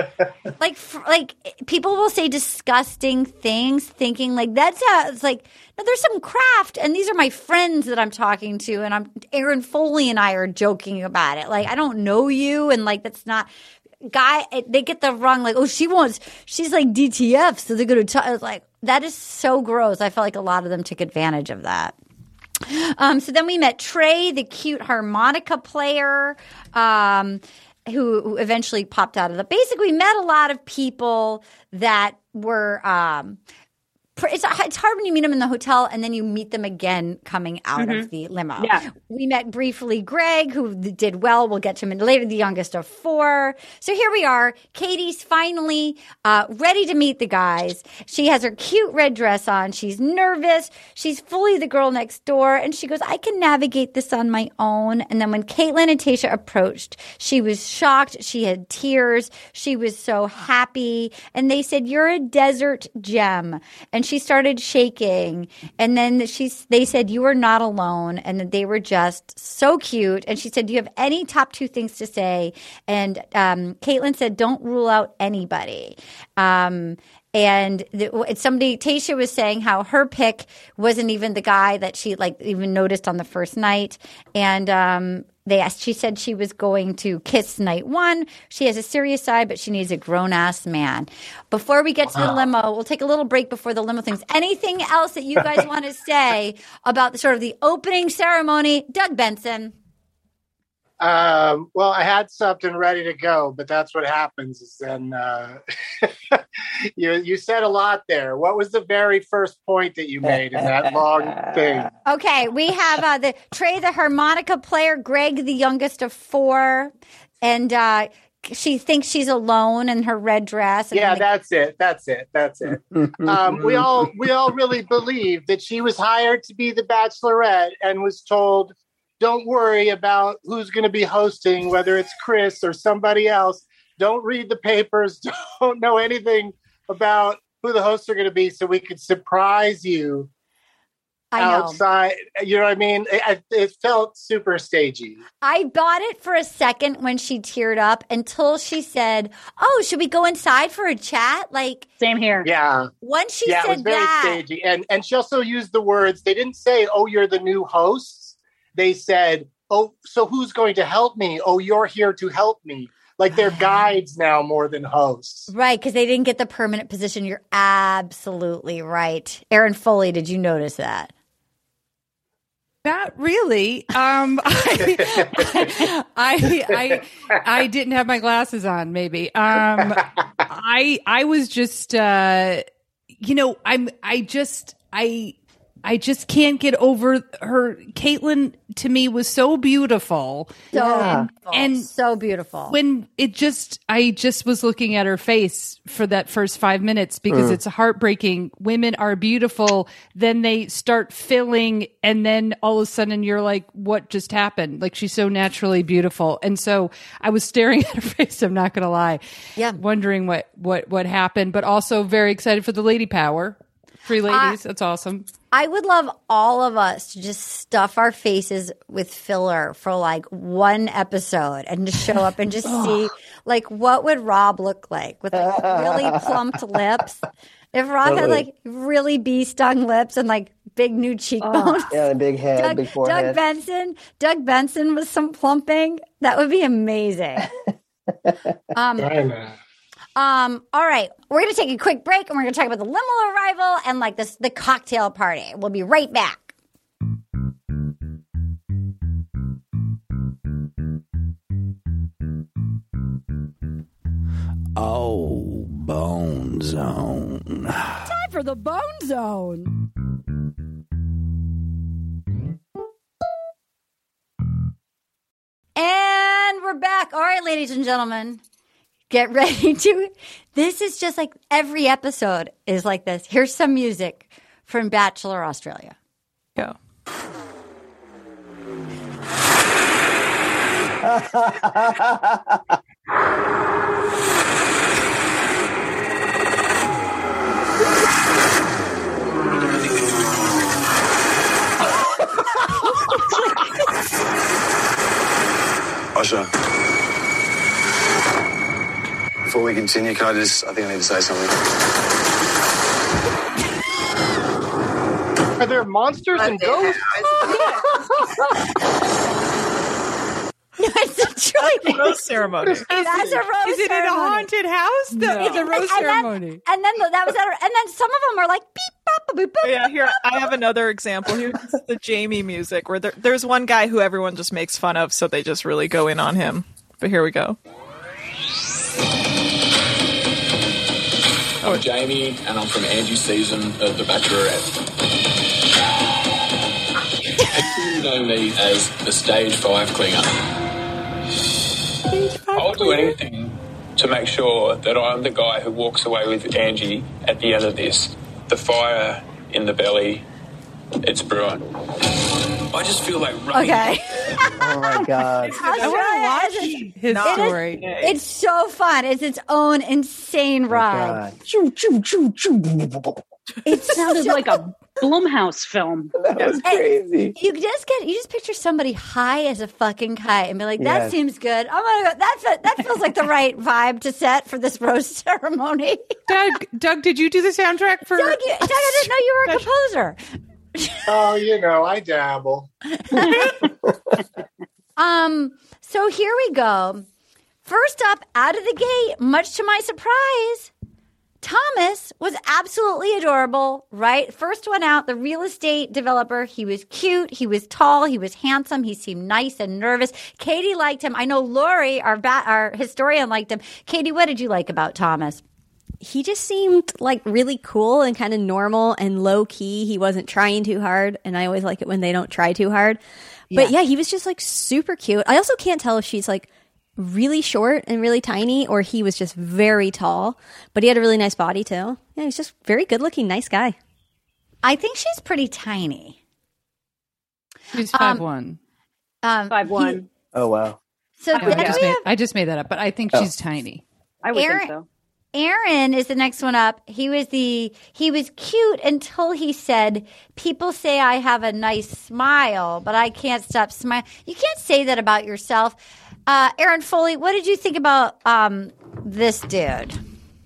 *laughs* like, like people will say disgusting things thinking like that's how it's like, no, there's some craft. And these are my friends that I'm talking to. And I'm, Erin Foley and I are joking about it. Like, I don't know you. And like, that's not, guy they get the wrong like oh she wants she's like DTF so they're gonna it's like that is so gross I felt like a lot of them took advantage of that um so then we met Trey the cute harmonica player um who, who eventually popped out of the. Basically, we met a lot of people that were. Um, it's, it's hard when you meet them in the hotel and then you meet them again coming out of the limo. Yeah. We met briefly Greg, who did well. We'll get to him later, the youngest of four. So here we are. Katie's finally uh, ready to meet the guys. She has her cute red dress on. She's nervous. She's fully the girl next door. And she goes, I can navigate this on my own. And then when Kaitlyn and Tasha approached, she was shocked. She had tears. She was so happy. And they said, You're a desert gem. And she started shaking. And then she's, they said, You are not alone. And that they were just so cute. And she said, Do you have any top two things to say? And um, Kaitlyn said, Don't rule out anybody. Um, and the, somebody, Tasha was saying how her pick wasn't even the guy that she like even noticed on the first night. And, um, they asked, she said she was going to kiss night one. She has a serious side, but she needs a grown ass man. Before we get to the limo, we'll take a little break before the limo things. Anything else that you guys *laughs* want to say about the sort of the opening ceremony? Doug Benson. Um, well, I had something ready to go, but that's what happens. Is then uh, *laughs* you you said a lot there. What was the very first point that you made in that long thing? *laughs* Okay, we have uh, the Trey, the harmonica player, Greg, the youngest of four, and uh, she thinks she's alone in her red dress. And Yeah, the- that's it. That's it. That's it. Um, we all we all really believe that she was hired to be the Bachelorette and was told, "Don't worry about who's going to be hosting, whether it's Chris or somebody else. Don't read the papers. *laughs* Don't know anything about who the hosts are going to be, so we could surprise you I know. outside." You know what I mean? It, it felt super stagey. I bought it for a second when she teared up until she said, "Oh, should we go inside for a chat?" Like Same here. Yeah. once she yeah, it was very that, stagey. And and she also used the words, they didn't say, Oh, you're the new hosts. They said, Oh, so who's going to help me? Oh, you're here to help me. Like they're guides now more than hosts. right? Because they didn't get the permanent position. You're absolutely right, Erin Foley. Did you notice that? Not really. Um, *laughs* I, I, I, I didn't have my glasses on. Maybe. Um, I, I was just, uh, you know, I'm, I just, I, I just can't get over her. Kaitlyn to me was so beautiful. So Yeah. beautiful. And so beautiful. when it just i just was looking at her face for that first five minutes because mm. it's heartbreaking women are beautiful then they start filling and then all of a sudden you're like what just happened like she's so naturally beautiful and so i was staring *laughs* at her face i'm not gonna lie Yeah. wondering what what what happened but also very excited for the lady power three uh, ladies that's awesome I would love all of us to just stuff our faces with filler for like one episode and just show up and just *laughs* see like what would Rob look like with like really *laughs* plumped lips. If Rob had like really bee stung lips and like big new cheekbones. Yeah, the big head, Doug, big Doug. Benson, Doug Benson with some plumping. That would be amazing. *laughs* um, I know. Um, all right, we're gonna take a quick break and we're gonna talk about the limo arrival and like this the cocktail party. We'll be right back. Oh, Bone Zone. Time for the Bone Zone. And we're back. All right, ladies and gentlemen, get *laughs* ready to. This is just like every episode is like this. Here's some music from Bachelor Australia. Yeah. Osha. Before we continue, can I just, I think I need to say something. Are there monsters and ghosts? *laughs* it's truly. Rose ceremony. That's a rose ceremony. is it in a haunted house the, it's a rose And then- ceremony And then that was that, and then some of them are like beep bop boop boop. Yeah, here I have another example. Here's the Jamie music where there, there's one guy who everyone just makes fun of, so they just really go in on him. But here we go. I'm Jamie, and I'm from Angie's season of The Bachelorette. People know me as the Stage 5 clinger. I'll do anything to make sure that I'm the guy who walks away with Angie at the end of this. The fire in the belly, it's brewing. I just feel like running. Okay. *laughs* Oh my *laughs* god. I want to watch his It is- story. It's so fun. It's its own insane oh ride. God. Choo, choo, choo, choo. Sounded so- like a Blumhouse film. *laughs* That was crazy. You just get you just picture somebody high as a fucking kite and be like, "That Yes. seems good. I'm gonna go. That that feels like the right vibe to set for this rose ceremony." Doug, Doug, did you do the soundtrack for? Doug, you, Doug, I didn't know you were a composer. Oh, you know, I dabble. *laughs* Um, so here we go. First up, out of the gate, much to my surprise, Thomas was absolutely adorable, right? First one out, the real estate developer. He was cute. He was tall. He was handsome. He seemed nice and nervous. Katie liked him. I know Lori, our bat, our historian, liked him. Katie, what did you like about Thomas? He just seemed like really cool and kind of normal and low key. He wasn't trying too hard, and I always like it when they don't try too hard. But yeah, he was just like super cute. I also can't tell if she's like really short and really tiny or he was just very tall, but he had a really nice body too. Yeah, he's just very good looking, nice guy. I think she's pretty tiny. She's five one. Um, Five one. Oh wow. so I then just, we made, have I just made that up, but I think Oh. she's tiny. I would Aaron- think so. Aaron is the next one up. He was the he was cute until he said, "People say I have a nice smile, but I can't stop smiling." You can't say that about yourself. Uh, Erin Foley, what did you think about um, this dude?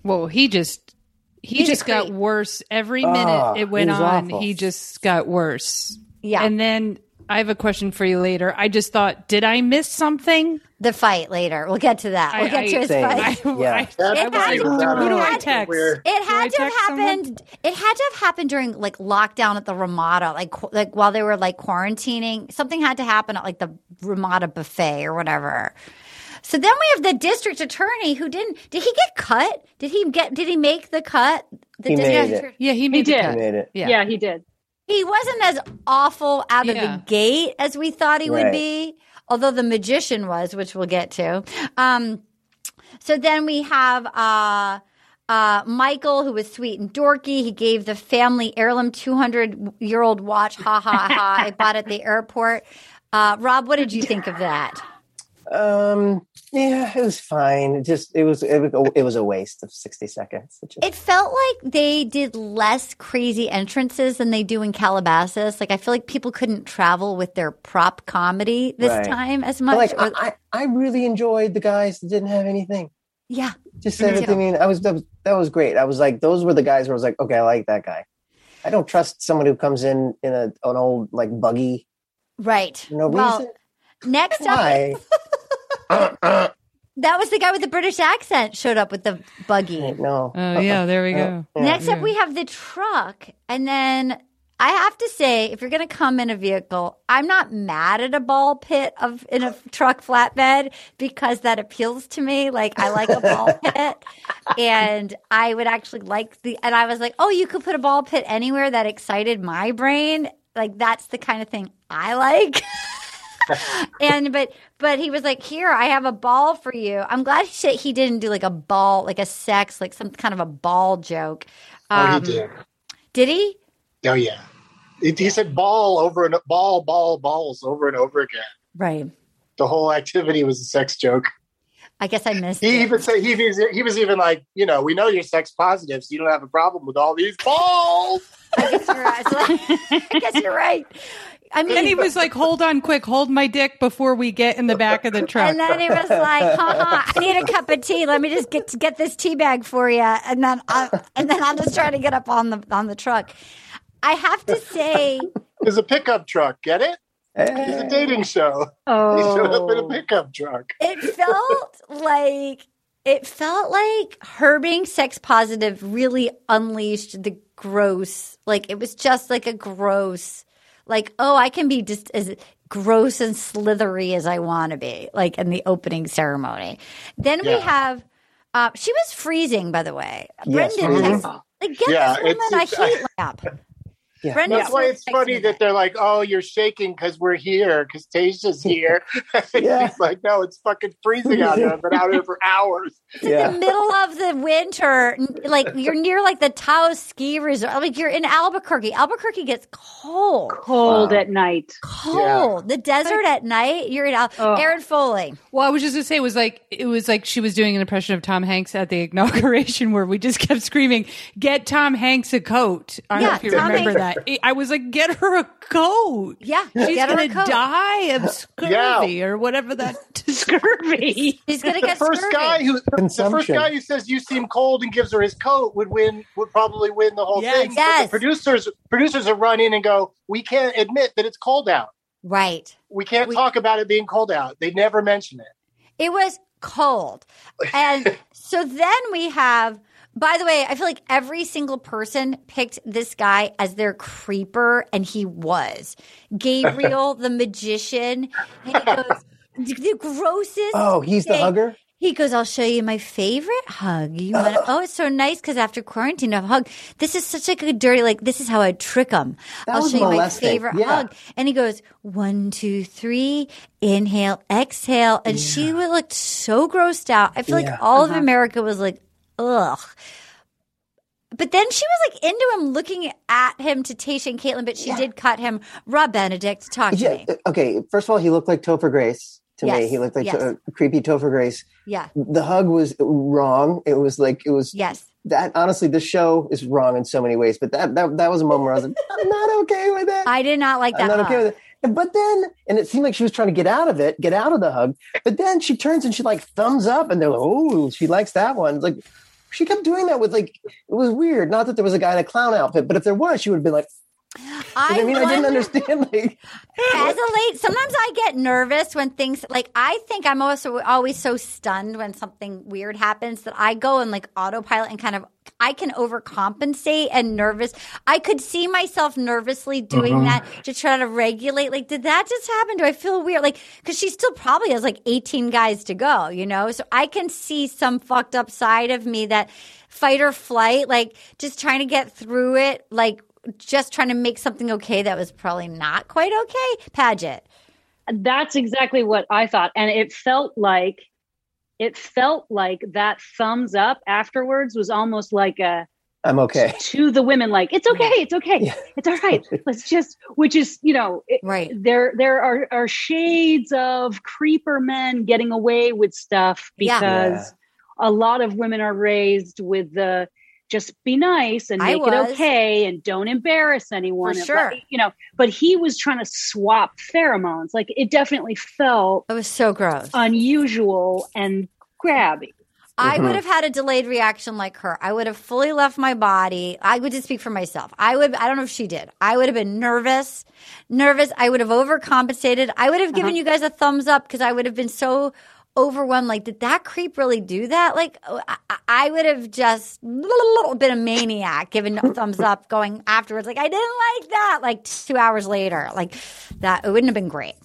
Well, he just he He's just got worse every minute it went on. awful. He just got worse. Yeah. And then I have a question for you later. I just thought, did I miss something? The fight later. We'll get to that. We'll I- get to I- his Same. fight. *laughs* I, Yeah. I, It had to- who do it I had- text? It had to have text someone? happened. It had to have happened during like lockdown at the Ramada, like like while they were like quarantining. Something had to happen at like the Ramada buffet or whatever. So then we have the district attorney who didn't. Did he get cut? Did he get? Did he make the cut? The He district made it. Yeah, he made the did. cut. I made it. Yeah. Yeah. he did. He wasn't as awful out of Yeah. the gate as we thought he would be, although the magician was, which we'll get to. Um, so then we have uh, uh, Michael, who was sweet and dorky. He gave the family heirloom 200 year old watch. Ha ha ha. I bought at the airport. Uh, Rob, what did you think of that? Um, yeah, it was fine. It just it was it was, it was a waste of sixty seconds. It just- It felt like they did less crazy entrances than they do in Calabasas. Like I feel like people couldn't travel with their prop comedy this Right. time as but, much. like or- I, I really enjoyed the guys that didn't have anything. yeah, Just everything. I mean, I was that, was that was great. I was like, those were the guys where I was like, okay, I like that guy. I don't trust someone who comes in in a an old like buggy right. for no well, reason. Next up, Why? Uh, uh, that was the guy with the British accent showed up with the buggy. no. Oh, yeah, there we Uh, go. yeah. Next up, we have the truck. And then I have to say, if you're going to come in a vehicle, I'm not mad at a ball pit of in a truck flatbed because that appeals to me. Like I like a ball *laughs* pit, and I would actually like the. And I was like, oh, you could put a ball pit anywhere that excited my brain. Like that's the kind of thing I like. *laughs* and but but he was like, "Here, I have a ball for you." I'm glad he he didn't do like a ball, like a sex, like some kind of a ball joke. Oh, Um, he did. Did he? Oh, yeah. It, he said ball over and ball, ball, balls over and over again. Right. The whole activity was a sex joke. I guess I missed He it. even said he was, he was even like, you know, we know you're sex positive, so you don't have a problem with all these balls. I guess you're right. *laughs* I guess you're right. I mean, And he was like, "Hold on, quick, hold my dick before we get in the back of the truck." And then he was like, "Haha, I *laughs* need a cup of tea. Let me just get get this tea bag for you." And then, I, and then I'll just try to get up on the on the truck. I have to say, *laughs* It's a pickup truck. Get it? It's a dating show. Oh. He showed up in a Oh, pickup truck. it felt like it felt like her being sex positive really unleashed the gross. Like it was just like a gross. Like oh, I can be just as gross and slithery as I want to be. Like in the opening ceremony. Then we have Uh, she was freezing, by the way. Yes. Brendan, Mhm. texted- like, get Yeah, this woman it's- a it's- heat lamp. *laughs* Yeah. Brendan That's why it's funny me that they're like, "Oh, you're shaking because we're here because Tayshia's *laughs* here." *laughs* Yeah. He's like, "No, it's fucking freezing out here. I've been out here for hours." In Yeah. the middle of the winter, like you're near like the Taos ski resort. Like you're in Albuquerque. Albuquerque gets cold. Cold Wow. at night. Cold. The desert at night. You're in Al- Oh. Erin Foley. Well, I was just gonna say it was like it was like she was doing an impression of Tom Hanks at the inauguration *laughs* where we just kept screaming, "Get Tom Hanks a coat!" I don't Yeah, know if you Tom remember Hanks- that. I was like, "Get her a coat." Yeah, She's get her a gonna coat. die of *laughs* scurvy or whatever that. *laughs* Scurvy. He's gonna get The get first scurvy. guy who, the first guy who says you seem cold and gives her his coat would win. Would probably win the whole Yes. thing. But Yes. the producers, producers have run in and go, "We can't admit that it's cold out. Right. We can't We- talk about it being cold out." They never mention it. It was cold. And *laughs* so then we have, by the way, I feel like every single person picked this guy as their creeper, and he was. Gabriel, *laughs* the magician. And he goes, the grossest. Oh, he's the hugger. He goes, I'll show you my favorite hug. You want? *laughs* oh, it's so nice because after quarantine, I have a hug. This is such like a dirty, like this is how I trick him. That I'll show you my favorite Yeah. hug. And he goes, one, two, three, inhale, exhale. And she would looked so grossed out. I feel Yeah. like all of uh-huh. America was like, ugh. But then she was like into him, looking at him to Tayshia and Kaitlyn, but she did cut him. Rob Benedict, talk to Yeah. me. Uh, okay. First of all, he looked like Topher Grace to me. He looked like Yes. to- creepy Topher Grace. Yeah. The hug was wrong. It was like it was Yes. that. Honestly, the show is wrong in so many ways. But that that that was a moment where I was like, I'm not okay with it. I did not like that. I'm not okay with it. But then, and it seemed like she was trying to get out of it, get out of the hug. But then she turns and she like thumbs up, and they're like, "Oh, she likes that one." It's like she kept doing that with like it was weird. Not that there was a guy in a clown outfit, but if there was, she would have been like, I, I mean, I didn't understand. *laughs* Like, As a late, sometimes I get nervous when things like I think I'm also always so stunned when something weird happens that I go and like autopilot and kind of I can overcompensate and nervous. I could see myself nervously doing uh-huh. that to try to regulate. Like, did that just happen? Do I feel weird? Like, because she still probably has like 18 guys to go, you know? So I can see some fucked up side of me that fight or flight, like just trying to get through it, like just trying to make something okay that was probably not quite okay. Paget. That's exactly what I thought. And it felt like it felt like that thumbs up afterwards was almost like a I'm okay. *laughs* to the women like it's okay it's okay Yeah. it's all right *laughs* let's just which is you know it, Right. there there are are shades of creeper men getting away with stuff Yeah. because a lot of women are raised with the just be nice and make it okay and don't embarrass anyone For and sure. let- you know but he was trying to swap pheromones like it definitely felt It was so gross. unusual and grabby I Mm-hmm. would have had a delayed reaction like her. I would have fully left my body. I would just speak for myself. I would, I don't know if she did. I would have been nervous, nervous. I would have overcompensated. I would have given Uh-huh. you guys a thumbs up because I would have been so overwhelmed. Like, did that creep really do that? Like, I, I would have just *laughs* been a little bit of a maniac, giving a thumbs up, going afterwards. Like, I didn't like that. Like two hours later, like that, it wouldn't have been great.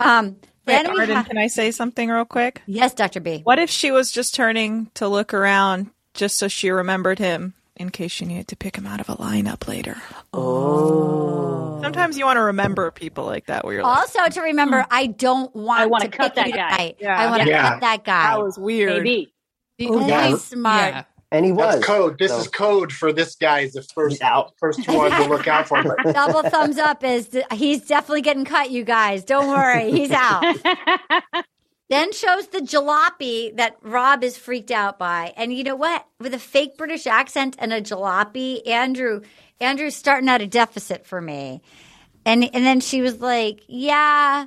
Um, Wait, Arden, have, can I say something real quick? yes, Dr. B. What if she was just turning to look around just so she remembered him in case you needed to pick him out of a lineup later? Oh. Sometimes you want to remember people like that where you're like, Also, to remember, hmm, I don't want I wanna to cut pick that you guy. Yeah. I want to Yeah. cut that guy. that was weird. maybe Oh, Yeah. that's smart. Yeah. And he was That's code. This so- is code for this guy's the first out. first one to look out for. But *laughs* Double thumbs up is th- he's definitely getting cut, you guys. Don't worry, he's out. *laughs* then shows the jalopy that Rob is freaked out by. And you know what? With a fake British accent and a jalopy, Andrew Andrew's starting at a deficit for me. And and then she was like, "Yeah,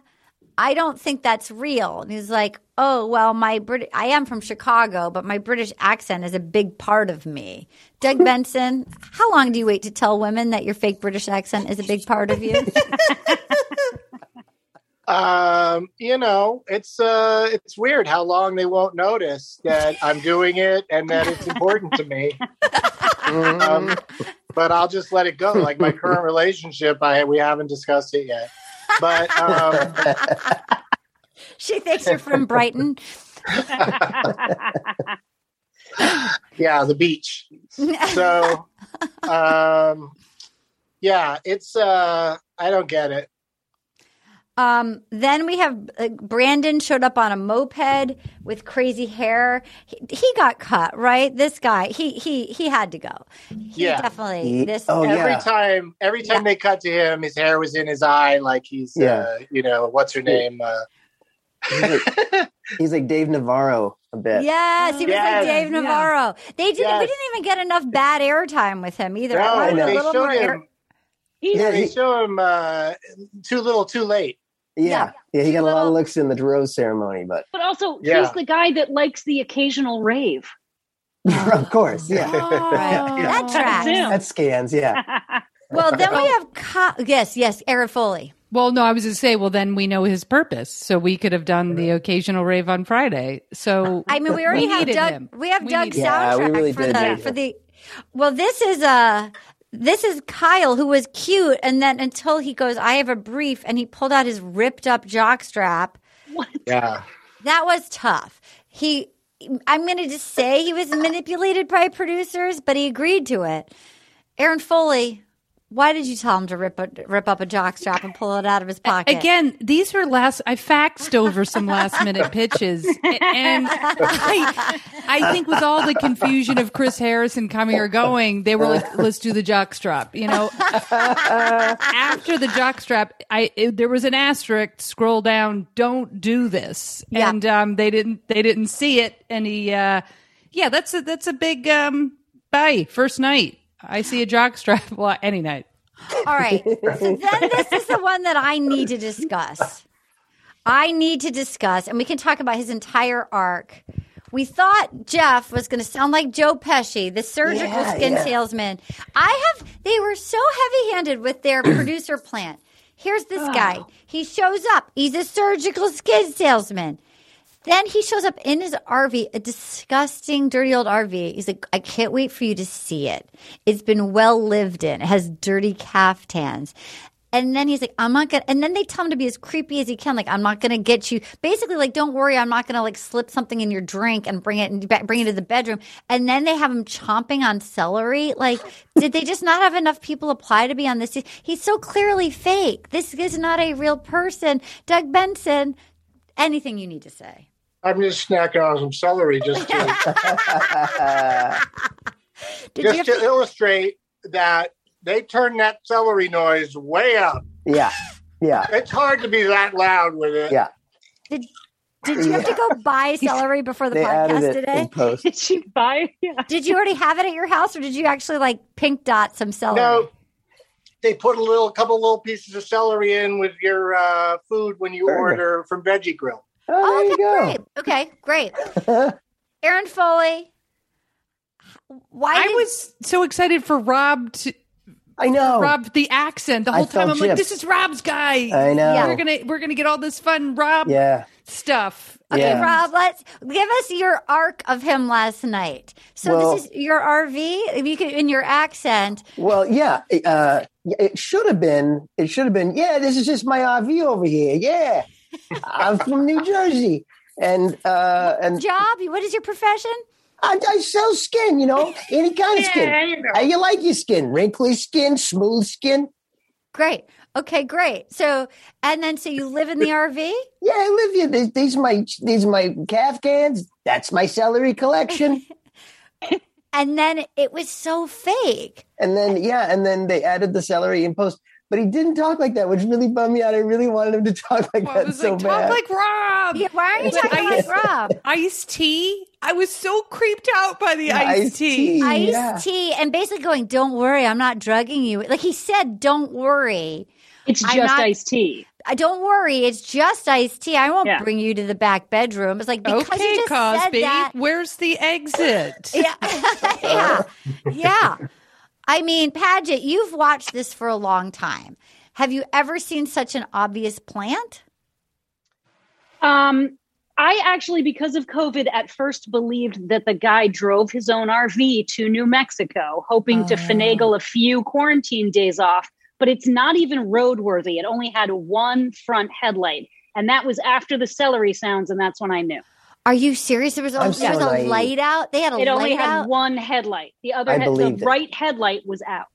I don't think that's real." And he's like, "Oh, well, my Brit I am from Chicago, but my British accent is a big part of me." Doug *laughs* Benson, how long do you wait to tell women that your fake British accent is a big part of you? *laughs* um, you know, it's uh, it's weird how long they won't notice that I'm doing it and that it's important to me. Um, but I'll just let it go. Like my current relationship, I we haven't discussed it yet. But um, she thinks you're from Brighton. yeah, the beach. So, *laughs* um, yeah, it's uh, I don't get it. Um, then we have uh, Brandon showed up on a moped with crazy hair. He, he got cut, right? This guy, he he he had to go. He Yeah. definitely. He- this oh, every yeah. time, every time they cut to him, his hair was in his eye, like he's, Yeah. uh, you know, what's her name? Uh, He's like, *laughs* he's like Dave Navarro a bit. Yes, he was Yes. like Dave Yeah. Navarro. They didn't. We didn't even get enough bad airtime with him either. I no, a they showed more air- him. Yeah, they show him uh, too little, too late. Yeah, yeah, he got a lot of looks in the rose ceremony, but But also, Yeah. he's the guy that likes the occasional rave. *laughs* of course, yeah, *laughs* That tracks. Zoom. that scans, yeah. *laughs* Well, then we have co- yes, yes, Erin Foley. Well, no, I was going to say, well, then we know his purpose. So we could have done the occasional rave on Friday. So I mean, we already We have Doug. him. We have We Doug's needed him. Yeah, we soundtrack really for the for the. Well, this is uh this is Kyle who was cute, and then until he goes, I have a brief, and he pulled out his ripped up jockstrap. Yeah. That was tough. He, I'm going to just say he was manipulated by producers, but he agreed to it. Erin Foley, why did you tell him to rip a, rip up a jockstrap and pull it out of his pocket? Again, these were last. I faxed over some last minute pitches, and I, I think with all the confusion of Chris Harrison coming or going, they were like, "Let's do the jockstrap." You know, after the jockstrap, I it, there was an asterisk. Scroll down. Don't do this. Yeah. And um, they didn't. They didn't see it. And he, uh, yeah, that's a that's a big um, bye first night. I see a jockstrap *laughs* well, any night. All *laughs* right. So then this is the one that I need to discuss. I need to discuss, and we can talk about his entire arc. We thought Jeff was going to sound like Joe Pesci, the surgical Yeah, skin yeah. salesman. I have, they were so heavy handed with their *clears throat* producer plant. Here's this ah. guy. He shows up. He's a surgical skin salesman. Then he shows up in his RV, a disgusting, dirty old RV. He's like, I can't wait for you to see it. It's been well lived in. It has dirty caftans. And then he's like, I'm not gonna. And then they tell him to be as creepy as he can. Like, I'm not gonna get you. Basically, like, don't worry, I'm not gonna like slip something in your drink and bring it and bring it to the bedroom. And then they have him chomping on celery. Like, did they just not have enough people apply to be on this? He's so clearly fake. This is not a real person. Doug Benson. Anything you need to say? I'm just snacking on some celery just to, *laughs* just to to, illustrate that they turned that celery noise way up. yeah, yeah, It's hard to be that loud with it. yeah. did did you have to go buy celery before the They added podcast it today? in post. Did she buy? Yeah. Did you already have it at your house, or did you actually like pink dot some celery? No, they put a little, couple little pieces of celery in with your uh, food when you Burger. order from Veggie Grill. Oh, Oh, there you okay, go. great. Okay, great. *laughs* Erin Foley, why I did, was so excited for Rob to I know. Rob the accent the I whole time. I'm like, this is Rob's guy. I know. Yeah. We're gonna we're gonna get all this fun Rob Yeah, stuff. Okay, yeah. Rob, let's give us your arc of him last night. So Well- this is your RV. If you could, in your accent, Well, yeah, uh, it should have been. It should have been. Yeah, this is just my RV over here. Yeah, I'm from New Jersey, and uh, and job. What is your profession? I, I sell skin. You know, any kind of skin. Yeah, you know. How you like your skin? Wrinkly skin, smooth skin. Great. Okay, great. So, and then so you live in the RV. Yeah, I live here. These, these are my these are my caftans. That's my celery collection. *laughs* And then it was so fake. and then yeah, and then they added the celery in post. But he didn't talk like that, which really bummed me out. I really wanted him to talk like Well, I that was so like, bad. talk like Rob. Yeah, why are you talking ice- like Rob? Iced tea. I was so creeped out by the Iced iced tea. tea. Iced Yeah. tea and basically going, don't worry, I'm not drugging you. Like he said, don't worry. It's I'm just not- iced tea. I don't worry, it's just iced tea. I won't Yeah. bring you to the back bedroom. It's like because Okay, you just said Cosby. that. Where's the exit? *laughs* Yeah. *laughs* yeah. Uh. Yeah. I mean, Paget, you've watched this for a long time. Have you ever seen such an obvious plant? Um, I actually, because of COVID, at first believed that the guy drove his own RV to New Mexico, hoping to Oh. finagle a few quarantine days off. But it's not even roadworthy. It only had one front headlight, and that was after the celery sounds, and that's when I knew. Are you serious? There was a, I'm there was a naive. light out. They had a It only had out. one headlight. The other, I head, the believed it. right headlight was out.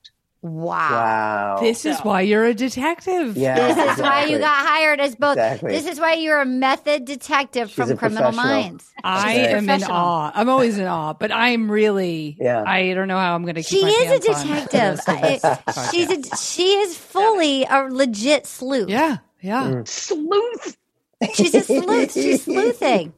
Wow. Wow. This is So- why you're a detective. yeah. This is why you got hired as both. Exactly. This is why you're a method detective from Criminal. Minds. I am in awe. I'm always in awe, but I'm really. Yeah. I don't know how I'm going to keep She my is a pants on detective. for the rest of this I- she's a, she is fully a legit sleuth. yeah, yeah. Mm. Sleuth. She's a sleuth. She's *laughs* sleuthing.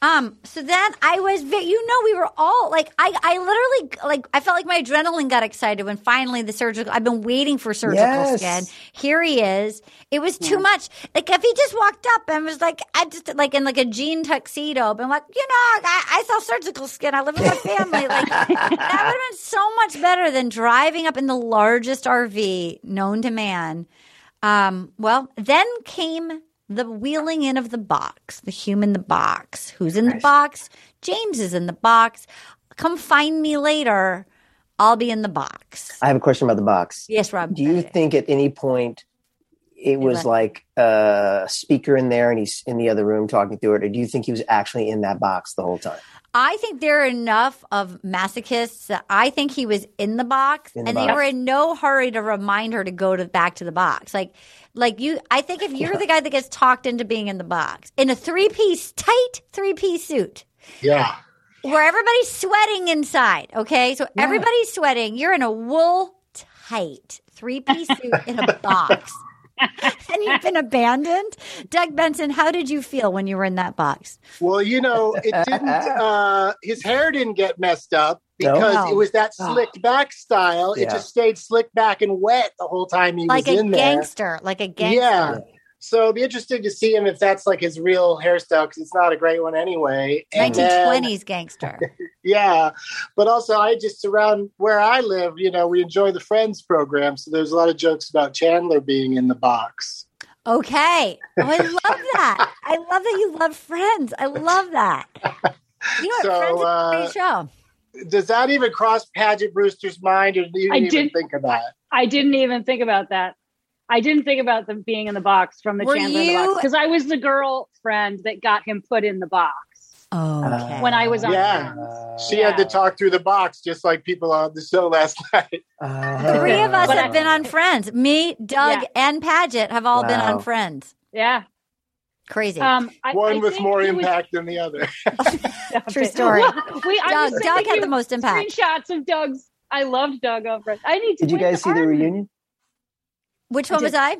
Um, so then I was, you know, we were all like, I, I literally, like, I felt like my adrenaline got excited when finally the surgical, I've been waiting for surgical Yes. skin. Here he is. It was too much. Like, if he just walked up and was like, I just, like, in like a jean tuxedo, been like, you know, I, I saw surgical skin. I live with my family. Like, that would have been so much better than driving up in the largest RV known to man. Um, well, then came the wheeling in of the box, the human the box. Who's in the box? James is in the box. Come find me later. I'll be in the box. I have a question about the box. Yes, Rob. Do you think at any point it was like a speaker in there and he's in the other room talking through it, or do you think he was actually in that box the whole time? I think there are enough of masochists that I think he was in the box, In the and box. they were in no hurry to remind her to go to back to the box. Like, like you, I think if you're the guy that gets talked into being in the box in a three piece, tight three piece suit, Yeah. where everybody's sweating inside. Okay, so everybody's sweating. You're in a wool tight three piece suit in a box, *laughs* and you've been abandoned. Doug Benson, how did you feel when you were in that box? Well, you know, it didn't. *laughs* Uh, his hair didn't get messed up because No. it was that slicked back style. It just stayed slicked back and wet the whole time he Like was in there. like a gangster, like a gangster. Yeah. So it'd be interesting to see him if that's like his real hairstyle because it's not a great one anyway. 1920s gangster. *laughs* yeah, but also I just around where I live, you know, we enjoy the Friends program, so there's a lot of jokes about Chandler being in the box. Okay. Oh, I love that. I love that you love Friends. I love that. You know what? So, Friends is a uh, great show. Does that even cross Paget Brewster's mind, or do you I even did- think about? that? I didn't even think about that. I didn't think about them being in the box from the Were Chandler in the box because I was the girlfriend that got him put in the box Okay. when I was on Yeah. Friends. She had to talk through the box, just like people on the show last *laughs* night. Three of us But have I- been on Friends. Me, Doug, Yeah. and Paget have all been on Friends. Yeah. Crazy. Um, I, One I with more it was- impact than the other. *laughs* *laughs* True story. we, Doug, Doug had the most impact. Screenshots of Doug's. I loved Doug on Friends. I need to. Did you guys see the Arden? reunion? Which I one was. I?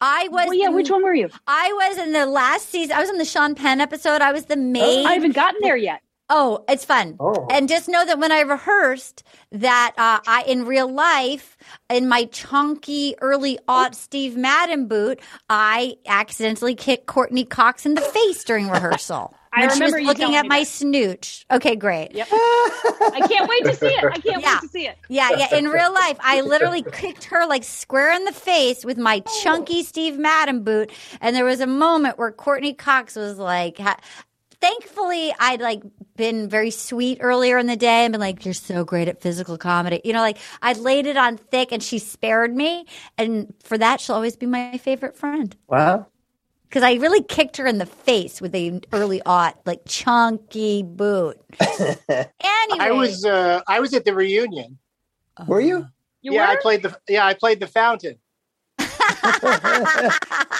I was. Well, yeah. Which one were you? I was in the last season. I was in the Sean Penn episode. I was the maid. I haven't gotten there yet. Oh, it's fun. Oh. And just know that when I rehearsed that uh, I in real life in my chunky early aught Steve Madden boot, I accidentally kicked Courteney Cox in the face during rehearsal. I when she was remember looking at my that. snooch. Okay, great. Yep. *laughs* I can't wait to see it. I can't Yeah. wait to see it. Yeah, yeah. In real life, I literally *laughs* kicked her like square in the face with my oh. chunky Steve Madden boot. And there was a moment where Courteney Cox was like, ha- thankfully, I'd like been very sweet earlier in the day and been like, you're so great at physical comedy. You know, like I'd laid it on thick and she spared me. And for that, she'll always be my favorite friend. Wow. Because I really kicked her in the face with a early aught, like chunky boot. *laughs* anyway, I was uh, I was at the reunion. Were you? You yeah, were? I played the yeah I played the fountain. *laughs*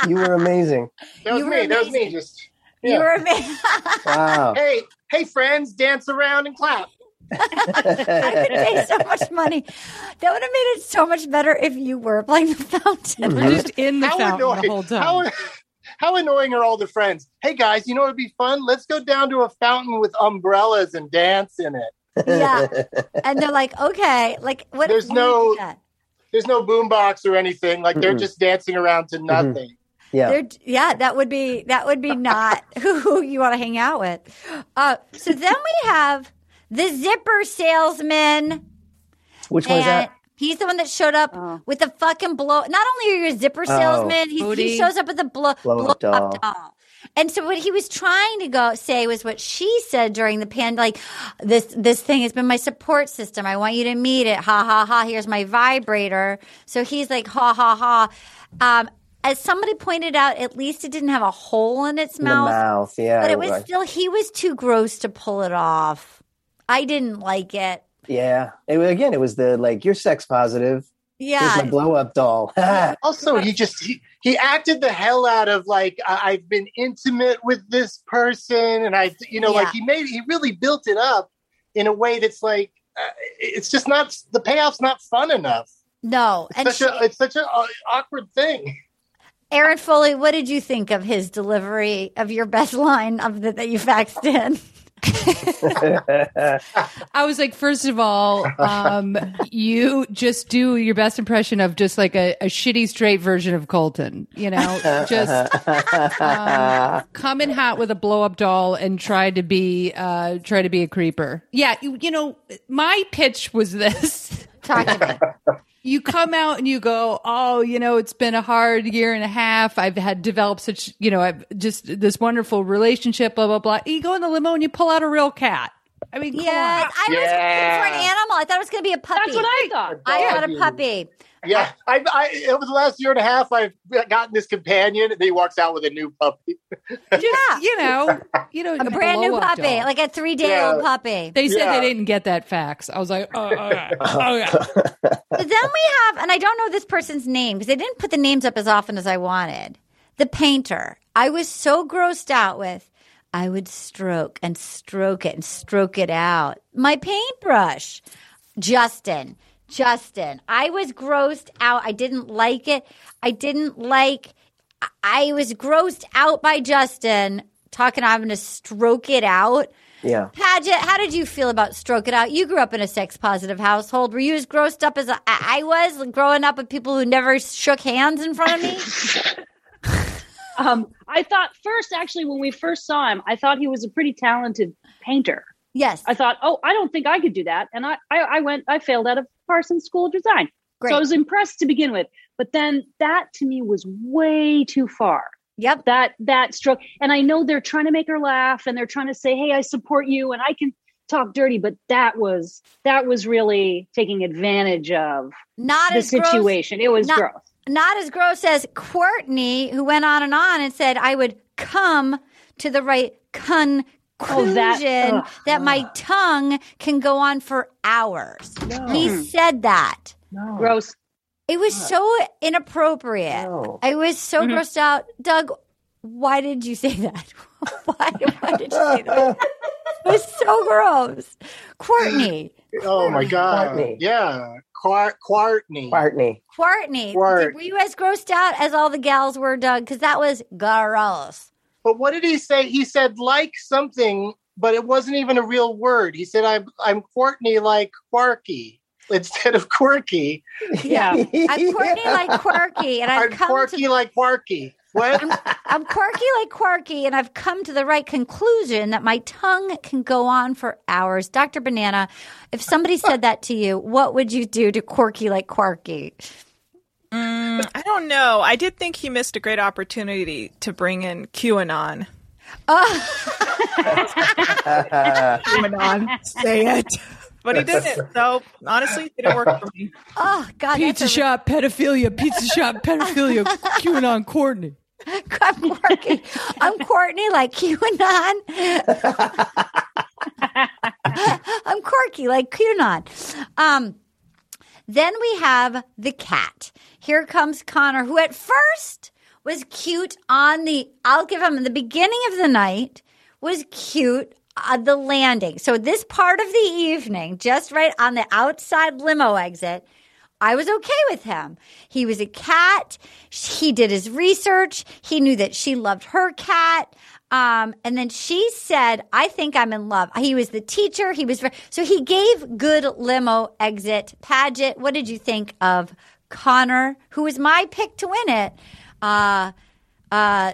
You were amazing. That was You were me. That was me. amazing. Just you were amazing. *laughs* Wow. hey hey friends, dance around and clap. I could pay so much money. That would have made it so much better if you were playing the fountain. Mm-hmm. Just in the How fountain annoying! the whole time. How, how annoying are all the friends? Hey guys, you know it'd be fun? Let's go down to a fountain with umbrellas and dance in it. Yeah. *laughs* And they're like, okay, like what? There's what no- There's no boombox or anything. Like they're Mm-mm. just dancing around to nothing. Yeah. They're, yeah, that would be that would be not *laughs* who you want to hang out with. Uh, so then we have the zipper salesman. Which one is that? He's the one that showed up Oh. with the fucking blow. Not only are you a zipper salesman, he, he shows up with a blow, Blow blow up doll. up doll. And so what he was trying to go say was what she said during the pandemic. like this this thing has been my support system. I want you to meet it. Ha ha ha. Here's my vibrator. So he's like ha ha ha. Um, as somebody pointed out, at least it didn't have a hole in its In the mouth. mouth, yeah. but it was like- still he was too gross to pull it off. I didn't like it. Yeah. It, again, it was the like you're sex positive. Here's Yeah. my blow up doll. *laughs* Also, he just he, he acted the hell out of like I, I've been intimate with this person, and I, you know, Yeah. like he made he really built it up in a way that's like uh, it's just not the payoff's not fun enough. No. And Such a it's such an awkward thing. Erin Foley, what did you think of his delivery of your best line of the, that you faxed in? I was like, first of all, um, you just do your best impression of just like a, a shitty straight version of Colton. You know, just um, come in hot with a blow up doll and try to be uh, try to be a creeper. Yeah, you, you know, my pitch was this. Talk to me. You come out and you go, oh, you know, it's been a hard year and a half. I've had developed such, you know, I've just this wonderful relationship, blah blah blah. You go in the limo and you pull out a real cat. I mean, Yeah, I on. was hoping for an animal. I thought it was going to be a puppy. That's what I thought. I thought a puppy. Yeah, I, I over the last year and a half, I've gotten this companion, and he walks out with a new puppy. Yeah. you *laughs* know, you know, *laughs* A brand new puppy, doll. like a three day Yeah. old puppy. They said Yeah. they didn't get that fax. I was like, oh, oh okay. *laughs* okay. Oh, but then we have, and I don't know this person's name because they didn't put the names up as often as I wanted. The painter. I was so grossed out with. I would stroke and stroke it and stroke it out. My paintbrush. Justin. Justin. I was grossed out. I didn't like it. I didn't like. I was grossed out by Justin talking. I'm going to stroke it out. yeah. Paget, how did you feel about stroke it out? You grew up in a sex positive household. Were you as grossed up as I I was growing up with people who never shook hands in front of me? *laughs* *laughs* Um, I thought first, actually, when we first saw him, I thought he was a pretty talented painter. Yes. I thought, oh, I don't think I could do that, and I, I, I went, I failed out of Parsons School of Design. Great. So I was impressed to begin with, but then that to me was way too far. Yep. That that stroke, and I know they're trying to make her laugh, and they're trying to say, "Hey, I support you," and I can talk dirty, but that was that was really taking advantage of Not the as gross. situation. It was not- gross. Not as gross as Courtney, who went on and on and said, I would come to the right conclusion Oh, that- that my tongue can go on for hours. He said that. Gross. It was so inappropriate. No. I was so Mm-hmm. grossed out. Doug, why did you say that? *laughs* why, why did you say that? *laughs* It was so gross. Courtney. Oh my god! Courtney. Yeah, Quart- Quartney. Bartney. Courtney. Quart. Were you as grossed out as all the gals were, Doug? Because that was gross. But what did he say? He said like something, but it wasn't even a real word. He said, "I'm I'm Courtney like Quarky *laughs* instead of quirky. Yeah. *laughs* I'm Courtney like quirky, and I've I'm come quirky to like Quarky." What? I'm quirky like quirky, and I've come to the right conclusion that my tongue can go on for hours. Dr. Banana, if somebody said that to you, what would you do to quirky like quirky? Mm, I don't know. I did think he missed a great opportunity to bring in QAnon. QAnon, *laughs* say it. But he didn't. So honestly, it didn't work for me. Oh God, Pizza a- shop pedophilia, pizza shop pedophilia, *laughs* QAnon Courtney. I'm quirky. I'm Courtney like QAnon. *laughs* I'm quirky like QAnon. Um, then we have the cat. Here comes Connor, who at first was cute on the, I'll give him the beginning of the night, was cute on the landing. So this part of the evening, just right on the outside limo exit, I was okay with him. He was a cat. He did his research. He knew that she loved her cat. Um, and then she said, I think I'm in love. He was the teacher. He was, so he gave good limo exit. Paget, what did you think of Connor, who was my pick to win it? Uh, uh,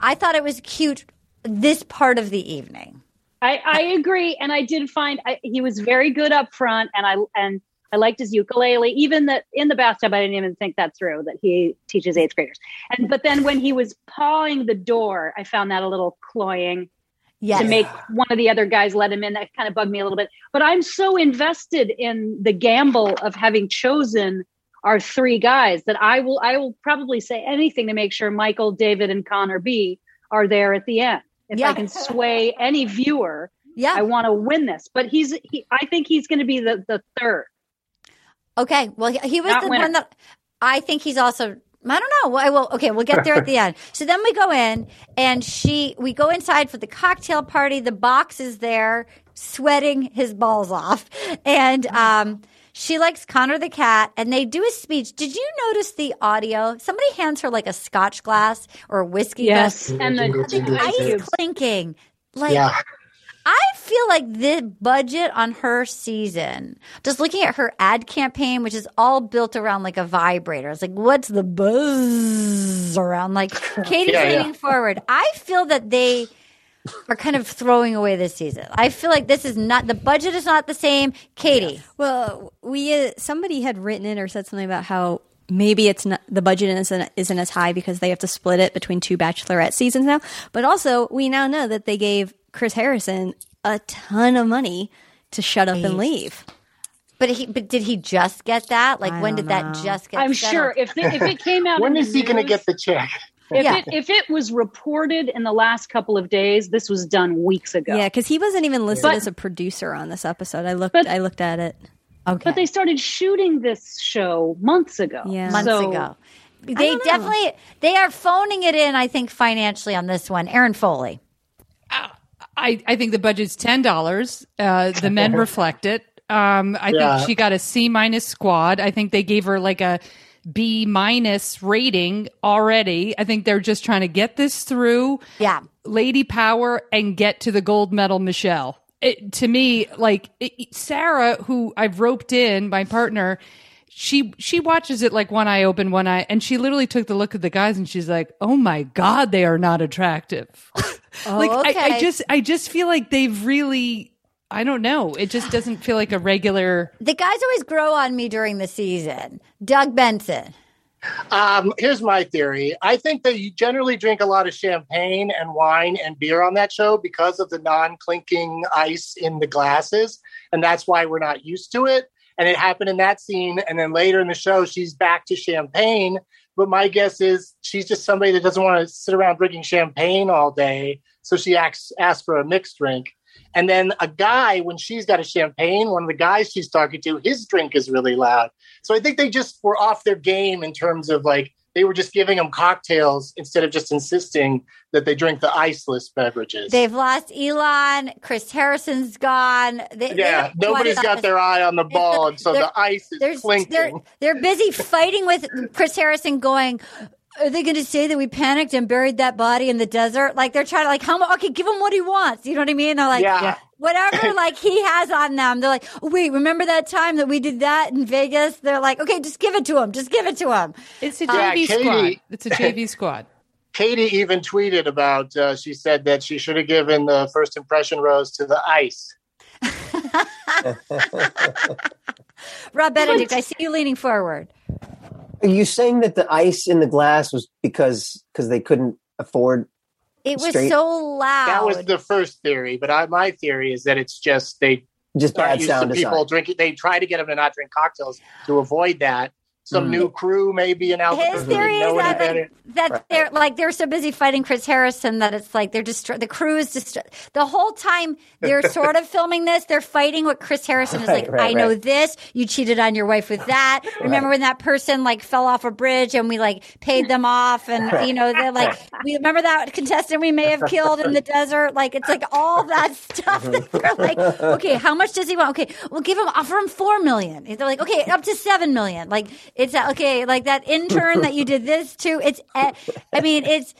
I thought it was cute this part of the evening. I, I agree, and I did find I, he was very good up front, and I and I liked his ukulele. Even that in the bathtub, I didn't even think that through that he teaches eighth graders. And but then when he was pawing the door, I found that a little cloying Yes. to make one of the other guys let him in. That kind of bugged me a little bit. But I'm so invested in the gamble of having chosen our three guys that I will I will probably say anything to make sure Michael, David, and Connor B are there at the end. If Yeah. I can sway any viewer, Yeah. I want to win this. But he's he, I think he's going to be the the third. Okay. Well, he, he was Not the winner. one that I think he's also. I don't know. Well, I will. Okay, we'll get there at the *laughs* end. So then we go in, and she. We go inside for the cocktail party. The box is there, sweating his balls off, *laughs* and um, she likes Connor the cat, and they do a speech. Did you notice the audio? Somebody hands her like a Scotch glass or a whiskey glass. and the, the ice Ice clinking. Like Yeah. I feel like the budget on her season, just looking at her ad campaign, which is all built around like a vibrator. It's like, what's the buzz around? Like *laughs* Katie's Yeah, yeah. leaning forward. I feel that they are kind of throwing away this season. I feel like this is not the budget is not the same. Katie, Well, we uh, somebody had written in or said something about how maybe it's not the budget isn't isn't as high because they have to split it between two Bachelorette seasons now. But also, we now know that they gave Chris Harrison a ton of money to shut up and leave. but he but did he just get that? Like I when don't did that just get? I'm settled? sure if the, if it came out, *laughs* When in is the he going to get the check? If Yeah. it if it was reported in the last couple of days, this was done weeks ago. Yeah, because he wasn't even listed But- as a producer on this episode. I looked. But- I looked at it. Okay, But they started shooting this show months ago. Yeah. months So- ago. They definitely they are phoning it in. I think financially on this one, Erin Foley. I, I think the budget's ten dollars. Uh, the men reflect it. Um, I Yeah. think she got a C minus squad. I think they gave her like a B minus rating already. I think they're just trying to get this through. Yeah. Lady Power and get to the gold medal, Michelle. It, to me, like it, Sarah, who I've roped in, my partner, she she watches it like one eye open, one eye, and she literally took the look at the guys and she's like, "Oh my god, they are not attractive." *laughs* like I, I just I just feel like they've really. I don't know. It just doesn't feel like a regular. The guys always grow on me during the season. Doug Benson. Um, here's my theory. I think that you generally drink a lot of champagne and wine and beer on that show because of the non-clinking ice in the glasses, and that's why we're not used to it. And it happened in that scene, and then later in the show, she's back to champagne. But my guess is she's just somebody that doesn't want to sit around drinking champagne all day, so she asks asks for a mixed drink. And then a guy, when she's got a champagne, one of the guys she's talking to, his drink is really loud. So I think they just were off their game in terms of like they were just giving them cocktails instead of just insisting that they drink the iceless beverages. They've lost Elon. Chris Harrison's gone. They, they yeah, nobody's got their eye on the ball, and so the ice is They're, clinking. they're, they're busy fighting with Chris Harrison going, are they going to say that we panicked and buried that body in the desert? Like they're trying to like, how much? Okay, give him what he wants. You know what I mean? They're like, Yeah. Whatever *laughs* like he has on them. They're like, oh, wait, remember that time that we did that in Vegas? They're like, okay, just give it to him. Just give it to him. It's a Yeah, JV Katie- squad. It's a *laughs* JV squad. Katie even tweeted about. Uh, she said that she should have given the first impression rose to the ice. *laughs* Rob Benedict, I see you leaning forward. Are you saying that the ice in the glass was because because they couldn't afford? It was Straight- so loud. That was the first theory, but I, my theory is that it's just they Just bad used to sound people design. drinking. They try to get them to not drink cocktails to avoid that. Some Mm. new crew, maybe in Albuquerque, His theory is that, better. like, that Right. they're like they're so busy fighting Chris Harrison that it's like they're just the crew is just the whole time they're *laughs* sort of filming this. They're fighting what Chris Harrison is Right, like. right, I know this. You cheated on your wife with *laughs* that. Remember when that person like fell off a bridge and we like paid them off and you know they're like *laughs* we remember that contestant we may have killed in the desert. Like it's like all that stuff. that they're like, okay, how much does he want? Okay, we'll give him offer him four million. They're like, okay, up to seven million. Like it's okay, like that intern that you did this to. It's, uh, I mean, it's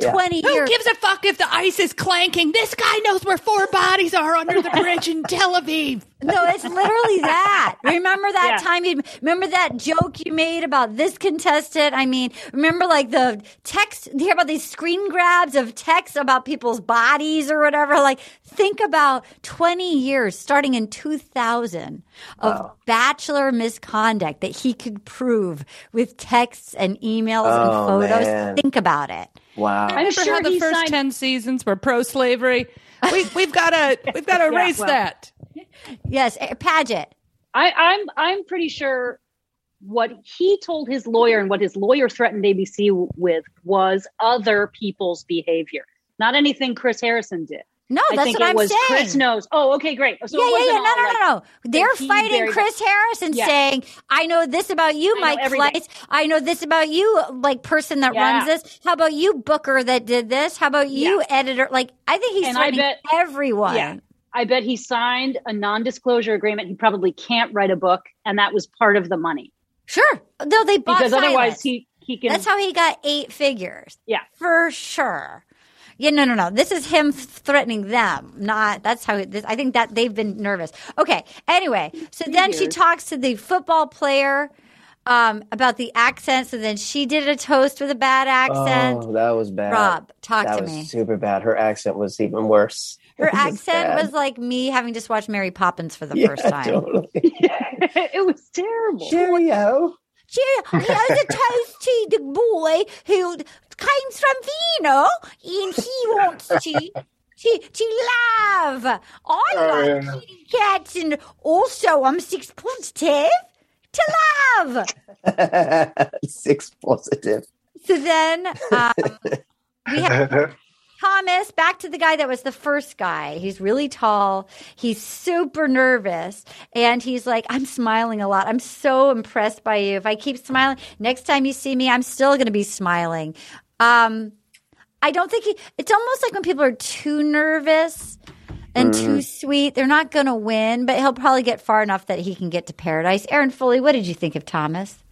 Yeah. twenty Who years. gives a fuck if the ice is clanking? This guy knows where four bodies are under the *laughs* bridge in Tel Aviv. No, it's literally that. *laughs* Remember that Yeah. time you remember that joke you made about this contestant? I mean, remember like the text you hear about these screen grabs of text about people's bodies or whatever? Like think about 20 years starting in 2000 of bachelor misconduct that he could prove with texts and emails and Oh, photos. man. Think about it. Wow. I'm Remember sure how the first signed- ten seasons were pro-slavery? We, we've got to *laughs* we've got to Yeah, erase well. that. Yes, eh, Paget. I, I'm I'm pretty sure what he told his lawyer and what his lawyer threatened ABC with was other people's behavior, not anything Chris Harrison did. No, I that's think what it I'm was saying. Chris knows. Oh, okay, great. So yeah, yeah, yeah. No, no, like- no, no. They're he fighting Chris Harrison, Yeah. saying, "I know this about you, I Mike. Fleiss. I know this about you, like person that Yeah. runs this. How about you, Booker, that did this? How about you, editor? Like, I think he's And I bet- everyone. Yeah. I bet he signed a non-disclosure agreement. He probably can't write a book, and that was part of the money Sure. No, they bought because otherwise he he can. That's how he got eight figures. Yeah. for sure. Yeah, no, no, no. This is him threatening them. Not that's how. This, I think that they've been nervous. Okay. Anyway, so then she talks to the football player um, about the accent. So then she did a toast with a bad accent. Oh, that was bad. Rob, talk that to was me. super bad. Her accent was even worse. *laughs* Her It was accent bad. was like me having just watched Mary Poppins for the yeah, first time. Totally. *laughs* it was terrible. Cheerio. Gee, here's a toast to the boy who came from Vino and he wants to *laughs* to to love. I Oh, like yeah. kitty cats and also I'm six positive to love. *laughs* Six positive. So then um, we have *laughs* Thomas, back to the guy that was the first guy. He's really tall. He's super nervous. And he's like, I'm smiling a lot. I'm so impressed by you. If I keep smiling, next time you see me, I'm still going to be smiling. Um, I don't think he, it's almost like when people are too nervous and too sweet, they're not going to win, but he'll probably get far enough that he can get to paradise. Erin Foley, what did you think of Thomas?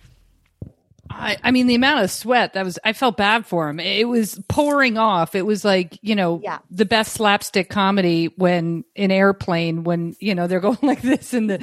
I, I mean, the amount of sweat that was, I felt bad for him. It was pouring off. It was like, you know, Yeah. the best slapstick comedy when in airplane, when, you know, they're *laughs* going like this and the,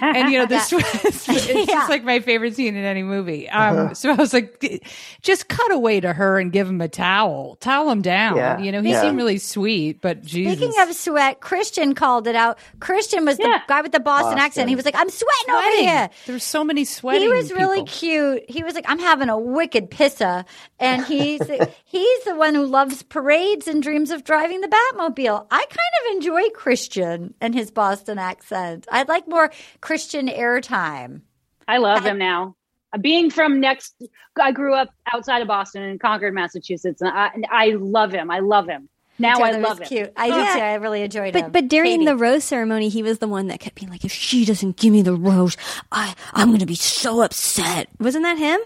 and, you know, the *laughs* sweat, it's *laughs* Yeah. just like my favorite scene in any movie. Um, so I was like, just cut away to her and give him a towel, towel him down. Yeah. You know, he Yeah. seemed really sweet, but Jesus. Speaking of sweat, Christian called it out. Christian was the guy with the Boston, Boston. accent. He was like, I'm sweating, over here. There's so many sweating. He was really people. cute. He was like, I'm having a wicked pissa. And he's *laughs* he's the one who loves parades and dreams of driving the Batmobile. I kind of enjoy Christian and his Boston accent. I'd like more Christian airtime. I love him now. Being from next, I grew up outside of Boston in Concord, Massachusetts, and I, and I love him. I love him. Now I love was him. cute. I did Yeah. too. I really enjoyed But him. but during Katie. the rose ceremony, he was the one that kept being like, "If she doesn't give me the rose, I I'm gonna be so upset." Wasn't that him?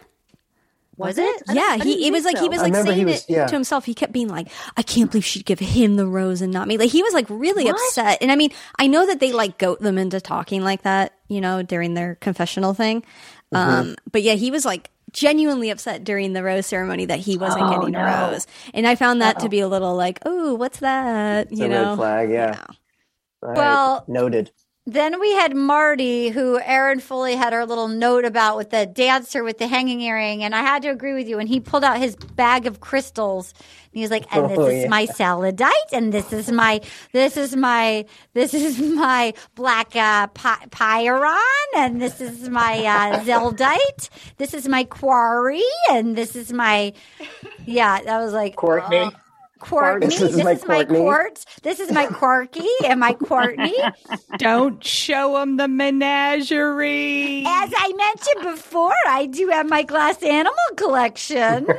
Was it? I Yeah, he it was think like he was like saying was- it yeah. to himself. He kept being like, "I can't believe she'd give him the rose and not me." Like he was like really upset. And I mean, I know that they like goat them into talking like that, you know, during their confessional thing. Um, but yeah, he was like genuinely upset during the rose ceremony that he wasn't Oh, getting no. a rose. And I found that to be a little like, "Oh, what's that?" It's you a know. red flag. Yeah. All right. Well- noted. Then we had Marty, who Erin Foley had her little note about with the dancer with the hanging earring. And I had to agree with you. And he pulled out his bag of crystals. And he was like, and this Oh, is yeah. my saladite. And this is my, this is my, this is my black uh, pi- pyron. And this is my uh, zeldite. This is my quarry. And this is my, yeah, that was like, Courtney. uh, Courtney. This This is is, my my Courtney. quartz. This is my Corky and my Courtney. *laughs* Don't show them the menagerie. As I mentioned before, I do have my glass animal collection. *laughs*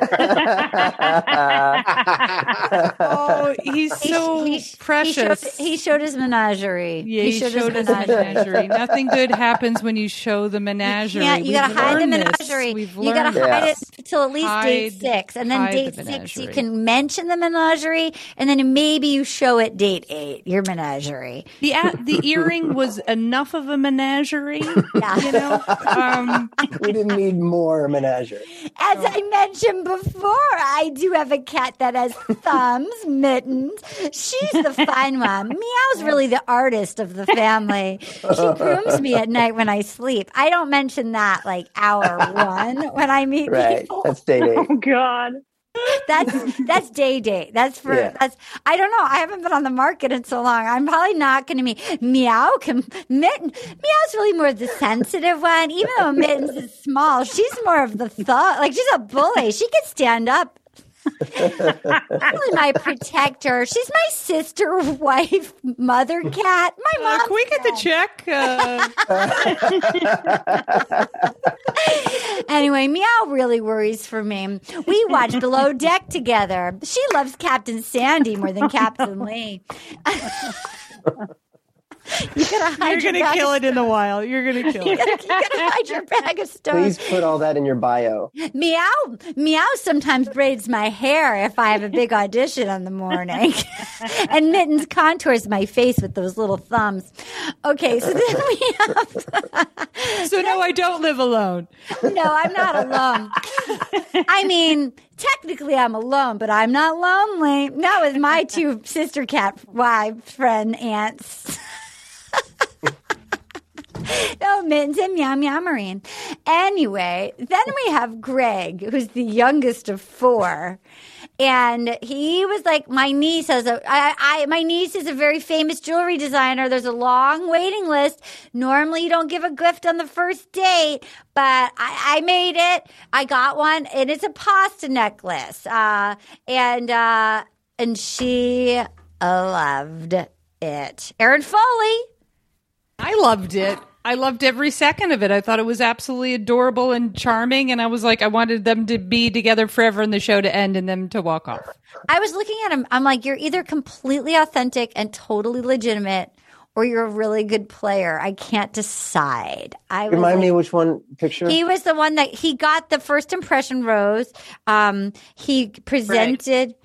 oh, he's so He- he- precious. He showed, he showed his menagerie. Yeah, he, showed, us the menagerie. Nothing good happens when you show the menagerie. Yeah, you gotta hide the learned this. menagerie. We've You gotta hide this. it till at least date six, and then hide date the six you can mention the menagerie, and then maybe you show it date eight your menagerie. The a- the earring was enough of a menagerie. Yeah. You know, um, we didn't need more menagerie. As I mentioned before, I do have a cat that has thumbs, mittens. She's the fun one. Meow's really the artist of the family. She grooms me at night when I sleep. I don't mention that like hour one when I meet Right. people. That's dating. Oh God. That's *laughs* that's day date. That's for Yeah. that's. I don't know. I haven't been on the market in so long. I'm probably not going to meet meow. Can, mitten meow's really more the sensitive one. Even though mittens is small, she's more of the thought. Like she's a bully. She can stand up. My protector. She's my sister, *laughs* wife, mother cat. My Uh, mom. can we get the check? Uh, *laughs* Anyway, Meow really worries for me. We watch Below Deck together. She loves Captain Sandy more than *laughs* Captain Lee. *laughs* you gotta hide you're gonna kill it in the wild. You're gonna *laughs* kill You it. gotta, you gotta hide your bag of stones. Please put all that in your bio. Meow, meow sometimes braids my hair if I have a big audition in the morning. *laughs* and Mittens contours my face with those little thumbs. Okay, so then we have. So no, I don't live alone. no, I'm not alone. I mean, technically I'm alone, but I'm not lonely. Not with my two sister cat wife friend aunts. No, *laughs* Mittens and Meow Marine. Anyway, then we have Greg, who's the youngest of four. And he was like, my niece has a, I, I, my niece is a very famous jewelry designer. There's a long waiting list. Normally you don't give a gift on the first date, but I, I made it. I got one and it's a pasta necklace. Uh, and, uh, and she loved it. Erin Foley. I loved it. I loved every second of it. I thought it was absolutely adorable and charming, and I was like, I wanted them to be together forever and the show to end and them to walk off. I was looking at him. I'm like, you're either completely authentic and totally legitimate, or you're a really good player. I can't decide. I was Remind like- me which one picture? He was the one that he got the first impression rose. Um, he presented.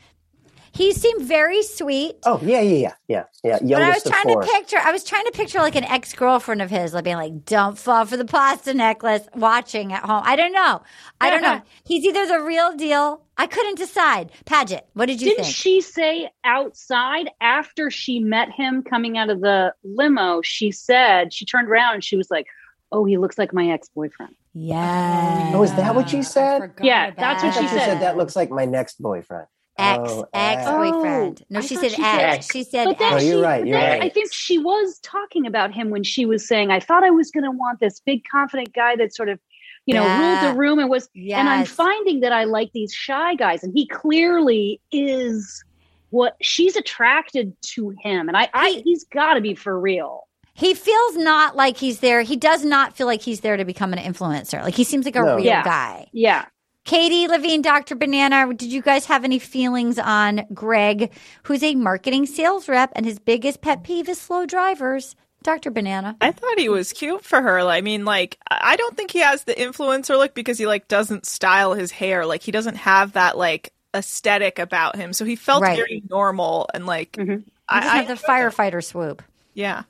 He seemed very sweet. oh, yeah, yeah, yeah, yeah, yeah. But I was trying to picture, I was trying to picture like an ex girlfriend of his, like being like, "Don't fall for the pasta necklace." Watching at home, I don't know. I don't know. Uh-huh. He's either the real deal. I couldn't decide. Paget, what did you Didn't think? she say outside after she met him coming out of the limo? She said she turned around and she was like, "Oh, he looks like my ex boyfriend." yeah. Oh, is that what she said? Yeah, that's what she you said. said that looks like my next boyfriend. Ex Oh, ex ex. boyfriend. Oh, no, I she said she ex. said ex. She said But then Oh, ex. you're right, but you're then right. I think she was talking about him when she was saying, "I thought I was going to want this big, confident guy that sort of, you know, Yeah. ruled the room and was." Yes. And I'm finding that I like these shy guys, and he clearly is what she's attracted to him, and I, I he's got to be for real. He feels not like he's there. He does not feel like he's there to become an influencer. Like he seems like a No. real Yeah. guy. Yeah. Katie Levine, Dr. Banana, did you guys have any feelings on Greg, who's a marketing sales rep and his biggest pet peeve is slow drivers? Dr. Banana. I thought he was cute for her. I mean, like, I I don't think he has the influencer look because he like doesn't style his hair. Like, he doesn't have that like aesthetic about him. So he felt Right. very normal and like, mm-hmm. He doesn't I, I have the firefighter swoop. yeah.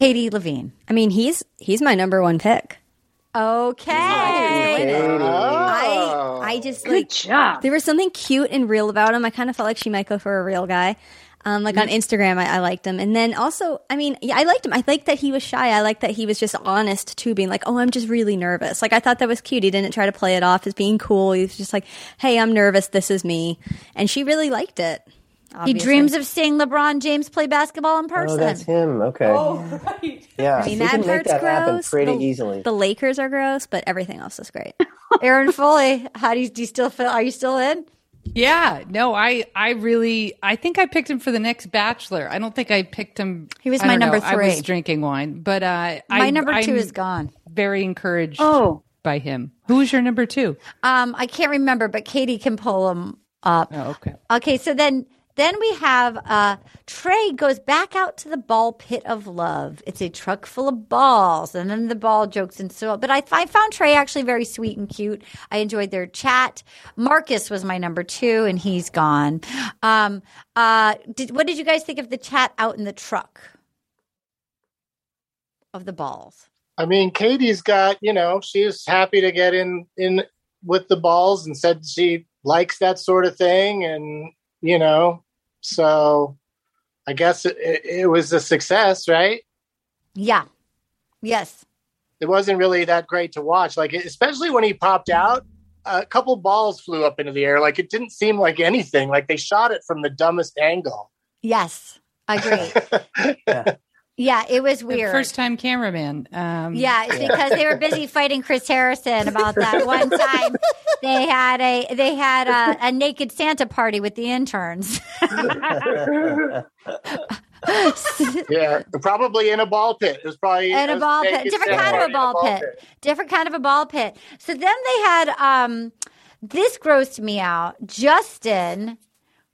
Katie Levine. I mean, he's he's my number one pick. Okay. I I just Good like job. there was something cute and real about him. I kind of felt like she might go for a real guy. Um, like on Instagram, I, I liked him, and then also, I mean, yeah, I liked him. I liked that he was shy. I liked that he was just honest too, being like, "Oh, I'm just really nervous." Like I thought that was cute. He didn't try to play it off as being cool. He was just like, "Hey, I'm nervous. This is me," and she really liked it. He dreams of seeing LeBron James play basketball in person. Oh, person. that's him. Okay. Oh, right. Yeah, I mean, he that can make part's that happen gross. pretty the, easily. The Lakers are gross, but everything else is great. *laughs* Erin Foley, how do you, do you still feel? Are you still in? Yeah, no, I, I really, I think I picked him for the next Bachelor. I don't think I picked him. He was I my number know, I was drinking wine, but uh, My I, number 2 I'm is gone. Very encouraged. Oh. by him. Who's your number two? Um, I can't remember, but Katie can pull them up. Oh, okay. Okay, so then then we have uh, Trey goes back out to the ball pit of love. It's a truck full of balls, and then the ball jokes and so. On. But I, I found Trey actually very sweet and cute. I enjoyed their chat. Marcus was my number two, and he's gone. Um, uh, did, what did you guys think of the chat out in the truck of the balls? I mean, Katie's got, you know, she's happy to get in in with the balls and said she likes that sort of thing, and you know, so I guess it, it, it was a success, right? Yeah. Yes. It wasn't really that great to watch, like especially when he popped out. A couple balls flew up into the air. Like it didn't seem like anything. Like they shot it from the dumbest angle. Yes. I agree. *laughs* Yeah, it was weird. First time cameraman. Um, Yeah, it's because they were busy fighting Chris Harrison about that *laughs* one time. They had a they had a, a naked Santa party with the interns. *laughs* yeah, probably in a ball pit. It was probably and a ball pit, different kind of a ball pit, different kind of a ball pit. So then they had um, this grossed me out. Justin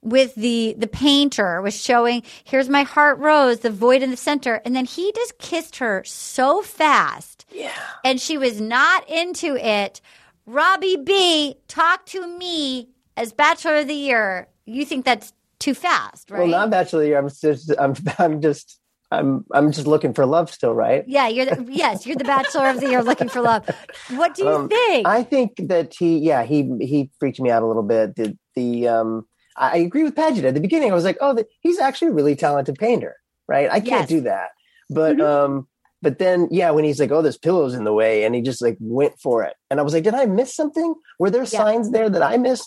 with the the painter was showing here's my heart rose, the void in the center, and then he just kissed her so fast, yeah, and she was not into it. Robbie B, talk to me as Bachelor of the Year. You think that's too fast, right? Well, not Bachelor of the Year. I'm just, I'm, I'm just, I'm, I'm just looking for love still, right? Yeah, you're the, yes, you're the Bachelor of the Year looking for love. What do you Um, think? I think that he, yeah, he, he freaked me out a little bit. The, the, um, I agree with Paget at the beginning. I was like, oh, the, he's actually a really talented painter, right? I can't Yes. do that. But, um, but then, yeah, when he's like, oh, there's pillows in the way, and he just like went for it. And I was like, did I miss something? Were there signs there that I missed?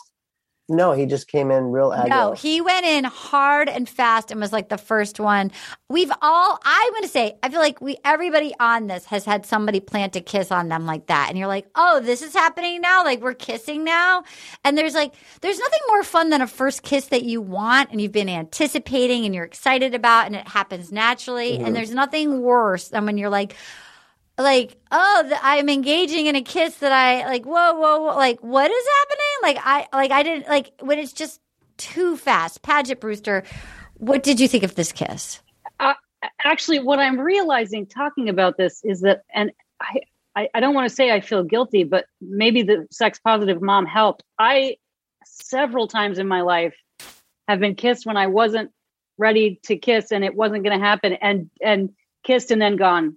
No, he just came in real aggro. No, he went in hard and fast and was like the first one. We've all, I'm going to say, I feel like we, everybody on this has had somebody plant a kiss on them like that. And you're like, oh, this is happening now? Like we're kissing now? And there's like, there's nothing more fun than a first kiss that you want and you've been anticipating and you're excited about and it happens naturally. Mhm. And there's nothing worse than when you're like, like oh th- i'm engaging in a kiss that i like whoa whoa, whoa like what is happening? Like i like i didn't like when it's just too fast. Paget brewster what did you think of this kiss? Uh, actually what i'm realizing talking about this is that and i i, I don't want to say i feel guilty but maybe the sex positive mom helped. I several times in my life have been kissed when i wasn't ready to kiss and it wasn't going to happen and and kissed and then gone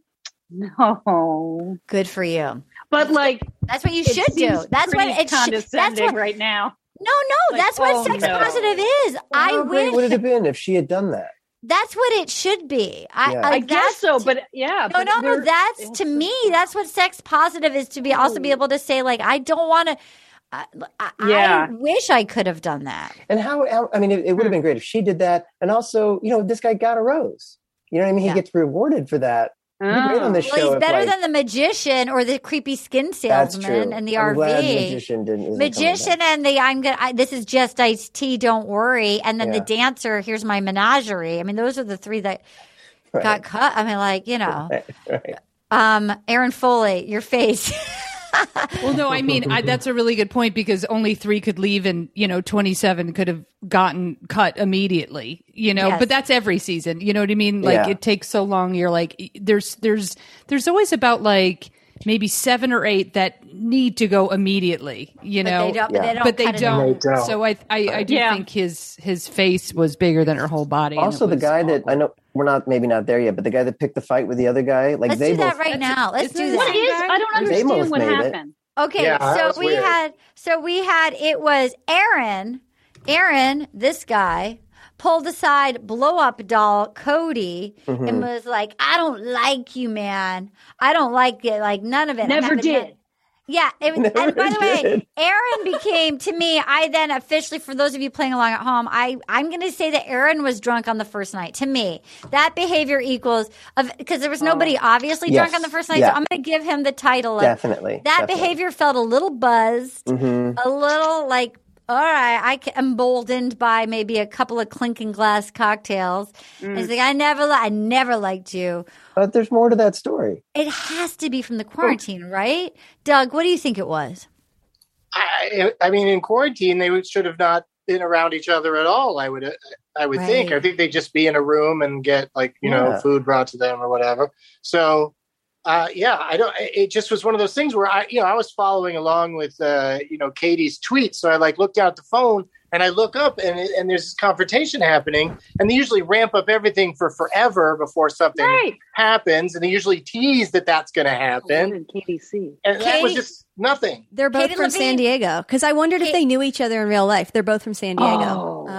no good for you but like that's what you should do that's what it's it sh- that's what right now no no Like, that's what oh, sex no. positive is i How great would it have been if she had done that? that's what it should be i, Yeah. like, I guess so, but yeah, no but no no that's to me that's what sex positive is to be also be able to say like i don't want to I, I, Yeah. I wish I could have done that. And how, how I mean, it, it would have hmm. been great if she did that. And also, you know, this guy got a rose. You know what I mean? Yeah. He gets rewarded for that. Great on this Well, show. he's better like- than the magician or the creepy skin salesman and the I'm RV. magician didn't. Magician and the I'm gonna. I, this is just iced tea. Don't worry. And then the dancer. Here's my menagerie. I mean, those are the three that Right. got cut. I mean, like you know, *laughs* back. Right. um, Erin Foley, your face. *laughs* *laughs* Well, no, I mean I, that's a really good point because only three could leave, and you know, twenty-seven could have gotten cut immediately. You know, Yes. but that's every season. You know what I mean? Like Yeah. it takes so long. You're like, there's, there's, there's always about like maybe seven or eight that need to go immediately. You But know, they don't- but they don't But they don't. They don't. So I, I, I do Yeah. think his his face was bigger than her whole body. Also, the was guy that. I know we're not maybe not there yet, but the guy that picked the fight with the other guy, like Let's they do that both. right now. Let's do it that. What is? I don't understand what made it. happened. Okay, Yeah, so we weird. had so we had it was Aaron. Aaron, this guy pulled aside blow up doll Cody Mm-hmm. and was like, "I don't like you, man. I don't like it. Like none of it. Never did. none." Yeah, it *laughs* was, and by the way. Aaron *laughs* became to me. I then officially, for those of you playing along at home, I I'm going to say that Aaron was drunk on the first night. To me, that behavior equals of because there was nobody obviously drunk Yes. on the first night. Yeah. So I'm going to give him the title of Definitely. that definitely. behavior felt a little buzzed, Mhm. a little like, all right, I ca- emboldened by maybe a couple of clinking glass cocktails. Mm. He's like, I never, li- I never liked you. But there's more to that story. It has to be from the quarantine, right? Doug, what do you think it was? I, I mean, in quarantine, they should have not been around each other at all. I would, I would think. I think they'd just be in a room and get like you know food brought to them or whatever. So, uh, yeah, I don't. It just was one of those things where I, you know, I was following along with uh, you know Katie's tweets, so I like looked down at the phone and I look up and it- and there's this confrontation happening, and they usually ramp up everything for forever before something Right. happens, and they usually tease that that's going to happen, in KDC. and that was just nothing. They're both Katie from San Diego because I wondered if they knew each other in real life. They're both from San Diego. Oh. So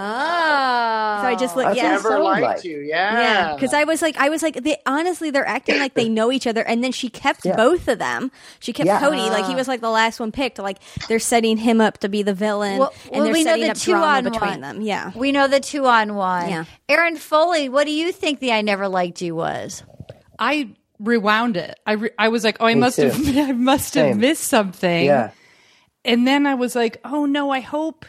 I just looked. That's Yeah, Never sound liked like. you. yeah. Yeah. Because I was like, I was like, they honestly, they're acting like they know each other, and then she kept Yeah. both of them. She kept Yeah. Cody, like he ah. was like the last one picked. Like they're setting him up to be the villain, Well- and well, they're we know the up two drama on between one. them. Yeah. We know the two on one. Yeah. Erin Foley, what do you think the I Never Liked You was? I rewound it. I re- I was like, oh, I Me must too. have *laughs* I must have missed something. Yeah. And then I was like, oh no, I hope.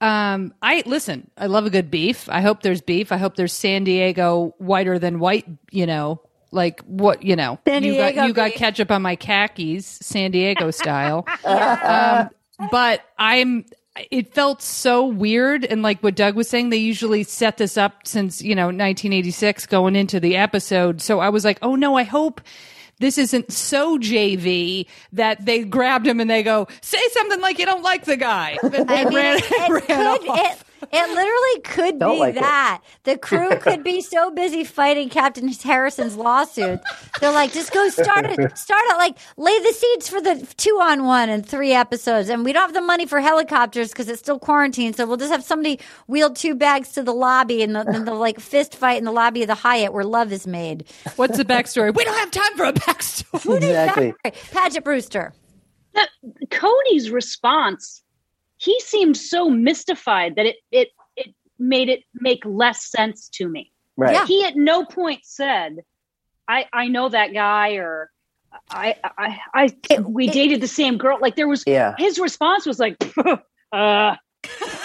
Um, I listen. I love a good beef. I hope there's beef. I hope there's San Diego whiter than white. You know, like what you know. San you Diego got you got ketchup on my khakis, San Diego *laughs* style. um, but I'm. It felt so weird, and like what Doug was saying, they usually set this up since you know 1986 going into the episode. So I was like, oh no, I hope this isn't so JV that they grabbed him and they go say something like you don't like the guy. *laughs* And I mean, ran- it, *laughs* ran could. It, it literally could Felt be like it. that the crew *laughs* could be so busy fighting Captain Harrison's lawsuit. They're like, just go start it, start it, like lay the seeds for the two on one and three episodes. And we don't have the money for helicopters because it's still quarantine. So we'll just have somebody wheel two bags to the lobby and the, and the like fist fight in the lobby of the Hyatt where love is made. What's the backstory? We don't have time for a backstory. Exactly. Paget Brewster. That- Cody's response, he seemed so mystified that it it it made it make less sense to me. Right. Yeah. He at no point said, "I I know that guy" or "I I I we it- dated the same girl." Like there was Yeah. his response was like, *laughs* "Uh."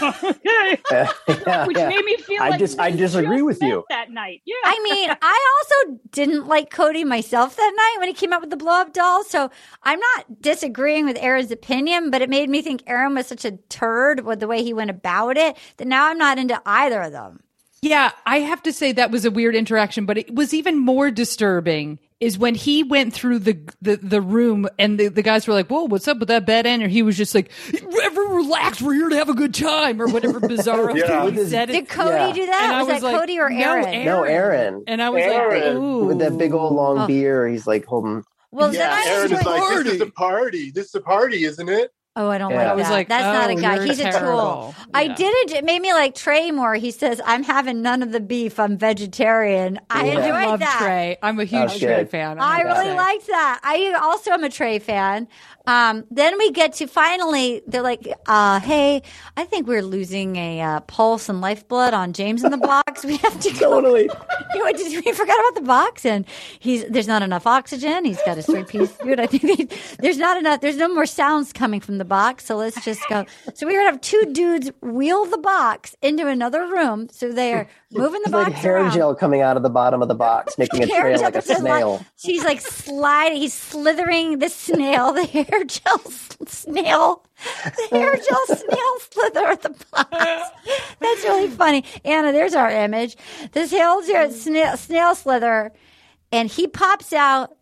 Okay. *laughs* yeah, Which yeah. made me feel I like dis- I disagree just with you. that night. Yeah, I mean, I also didn't like Cody myself that night when he came out with the blow up doll. So I'm not disagreeing with Aaron's opinion, but it made me think Aaron was such a turd with the way he went about it that now I'm not into either of them. Yeah, I have to say that was a weird interaction, but it was even more disturbing is when he went through the the, the room and the, the guys were like, "Whoa, what's up with that bed end?" Or he was just like, "Everyone relax, we're here to have a good time," or whatever *laughs* bizarre Yeah. thing he said. Did Cody Yeah. do that? and I Was, that like, Cody or "No, Aaron? No, Aaron. And I was Aaron. like, "Ooh." With that big old long Oh. beer, he's like holding. well, then yeah, I Aaron is like, like, this is a party. This is a party, isn't it? Oh, I don't Yeah. like I that. was like, That's not a oh, guy. you're He's a tool. terrible. I did it. It made me like Trey more. He says, "I'm having none of the beef. I'm vegetarian." I Yeah. enjoyed I love that. Trey. I'm a huge Trey fan. I have to really liked that. I also am a Trey fan. Um, then we get to finally, they're like, uh, hey, I think we're losing a uh, pulse and lifeblood on James in the *laughs* box. We have to go. Totally. *laughs* You know, just- we forgot about the box, and he's there's not enough oxygen. He's got a three piece suit. *laughs* I think they, there's not enough. There's no more sounds coming from the box. So let's just go. So we're gonna have two dudes wheel the box into another room. So they are moving the It's box like hair around. gel coming out of the bottom of the box, making a trail like a snail. She's like sliding. He's slithering the snail, the hair gel snail, the hair gel *laughs* snail slither at the box. That's really funny. Anna, there's our image. This hair gel snail, snail slither, and he pops out,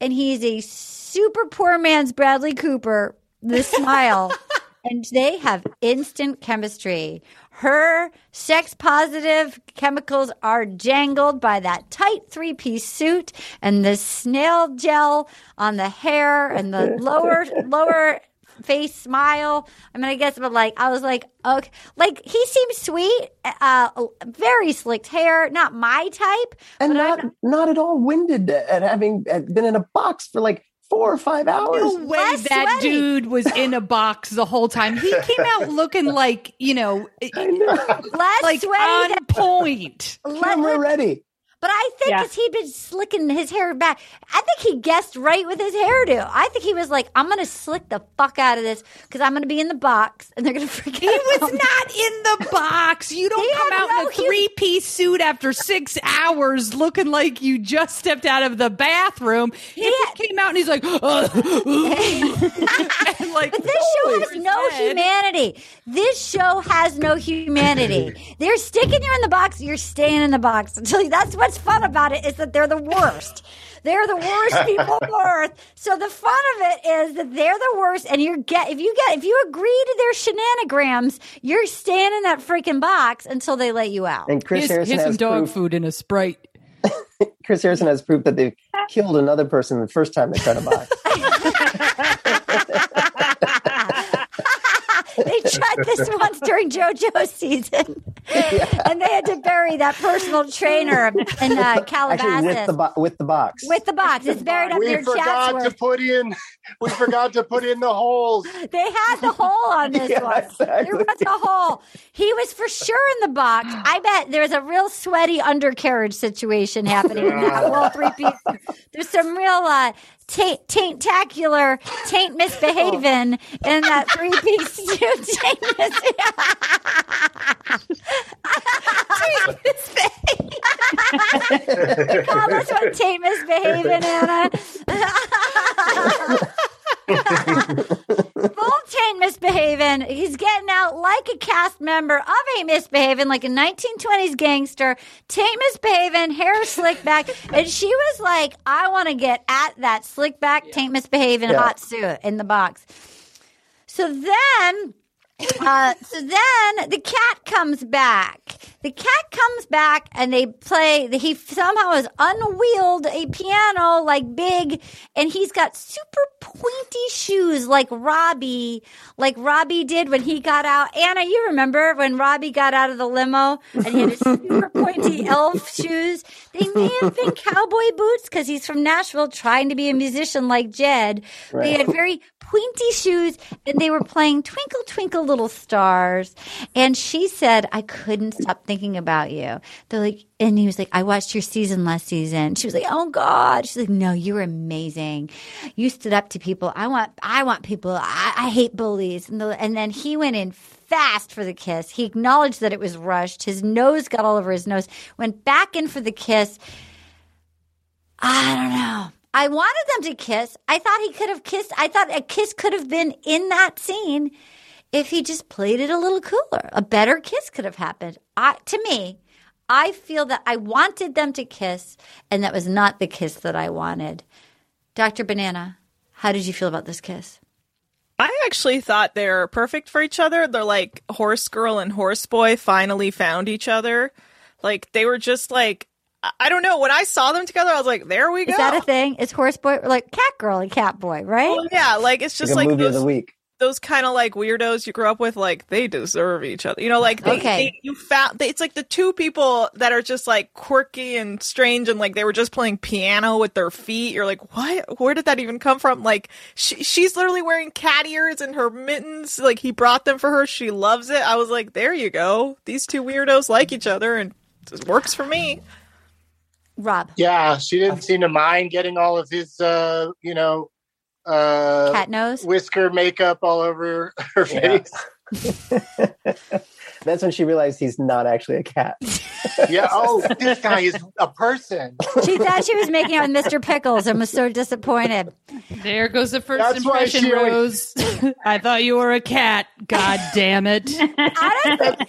and he's a super poor man's Bradley Cooper. The smile. *laughs* And they have instant chemistry. Her sex positive chemicals are jangled by that tight three piece suit and the snail gel on the hair and the *laughs* lower, lower face smile. I mean, I guess, but like, I was like, okay, like he seems sweet, uh, very slicked hair, not my type. and I'm not not at all winded at having been in a box for like four or five hours. No way Less that sweaty. dude was in a box the whole time. He came out *laughs* looking like, you know, I know. less like sweaty on than- point. Camera ready. But I think Yeah. because he'd been slicking his hair back, I think he guessed right with his hairdo. I think he was like, "I'm going to slick the fuck out of this because I'm going to be in the box and they're going *laughs* to freak out. He was me." not in the box. You don't He come out no in a three piece suit after six hours looking like you just stepped out of the bathroom. He just came out and he's like, *laughs* *laughs* and like, But this show has no head. humanity. This show has no humanity. they're sticking you in the box. You're staying in the box until that's what's fun about it is that they're the worst. They're the worst people on *laughs* earth. So the fun of it is that they're the worst, and you get if you get if you agree to their shenanigans, you're staying in that freaking box until they let you out. And Chris Here's, Harrison here's some has dog proof. food and a sprite. *laughs* Chris Harrison has proof that they've killed another person the first time they tried a box. *laughs* they tried this once during JoJo season. *laughs* and they had to bury that personal trainer in uh, Calabasas Actually, with the bo- with the box. with the box. It's buried up we near forgot to put in. We forgot to put in the holes. They had the hole on this *laughs* Yeah, one. exactly. There was a hole. He was for sure in the box. I bet there was a real sweaty undercarriage situation happening in that whole three piece. There's some real uh, taint, taint-tacular, taint misbehaving in that three piece suit. *laughs* Taint misbehaving. Call this one taint misbehaving, *laughs* Anna. Full taint misbehaving. He's getting out like a cast member of a misbehaving, like a 1920s gangster. Taint misbehaving, hair slick back. And she was like, I want to get at that slick back, taint misbehaving Yeah. hot suit in the box. So then, uh, so then the cat comes back. The cat comes back and they play. He somehow has unwheeled a piano like big, and he's got super pointy shoes like Robbie, like Robbie did when he got out. Anna, you remember when Robbie got out of the limo and he had his super *laughs* pointy elf shoes? They may have been cowboy boots because he's from Nashville trying to be a musician like Jed. They had very pointy shoes and they were playing Twinkle Twinkle Little Stars. And she said, I couldn't stop thinking about you. They're like, and he was like, I watched your season last season. She was like, Oh God. She's like, No, you were amazing. You stood up to people. I want, I want people. I, I hate bullies. And, the, and then he went in fast for the kiss. He acknowledged that it was rushed. His nose got all over his nose, went back in for the kiss. I don't know. I wanted them to kiss. I thought he could have kissed. I thought a kiss could have been in that scene if he just played it a little cooler. A better kiss could have happened. I, to me, I feel that I wanted them to kiss, and that was not the kiss that I wanted. Dr. Banana, how did you feel about this kiss? I actually thought they're perfect for each other. They're like horse girl and horse boy finally found each other. Like they were just like I- I don't know. When I saw them together, I was like, "There we go." Is that a thing? Is horse boy like cat girl and cat boy, right? Well, yeah, like it's just like a like movie of those, the week. those kind of like weirdos you grew up with. Like they deserve each other. You know, like they, Okay. they you found. They, it's like the two people that are just like quirky and strange, and like they were just playing piano with their feet. You're like, what? Where did that even come from? Like she, she's literally wearing cat ears and her mittens. Like he brought them for her. She loves it. I was like, there you go. These two weirdos like each other, and it works for me. Rob, Yeah, she didn't seem to mind getting all of his, uh, you know, uh, cat nose. whisker makeup all over her Yeah. face. *laughs* *laughs* That's when she realized he's not actually a cat. *laughs* Yeah. Oh, this guy is a person. She thought she was making out with Mr. Pickles and was so disappointed. There goes the first That's impression, she always- Rose. I thought you were a cat. God damn it. I, don't, I feel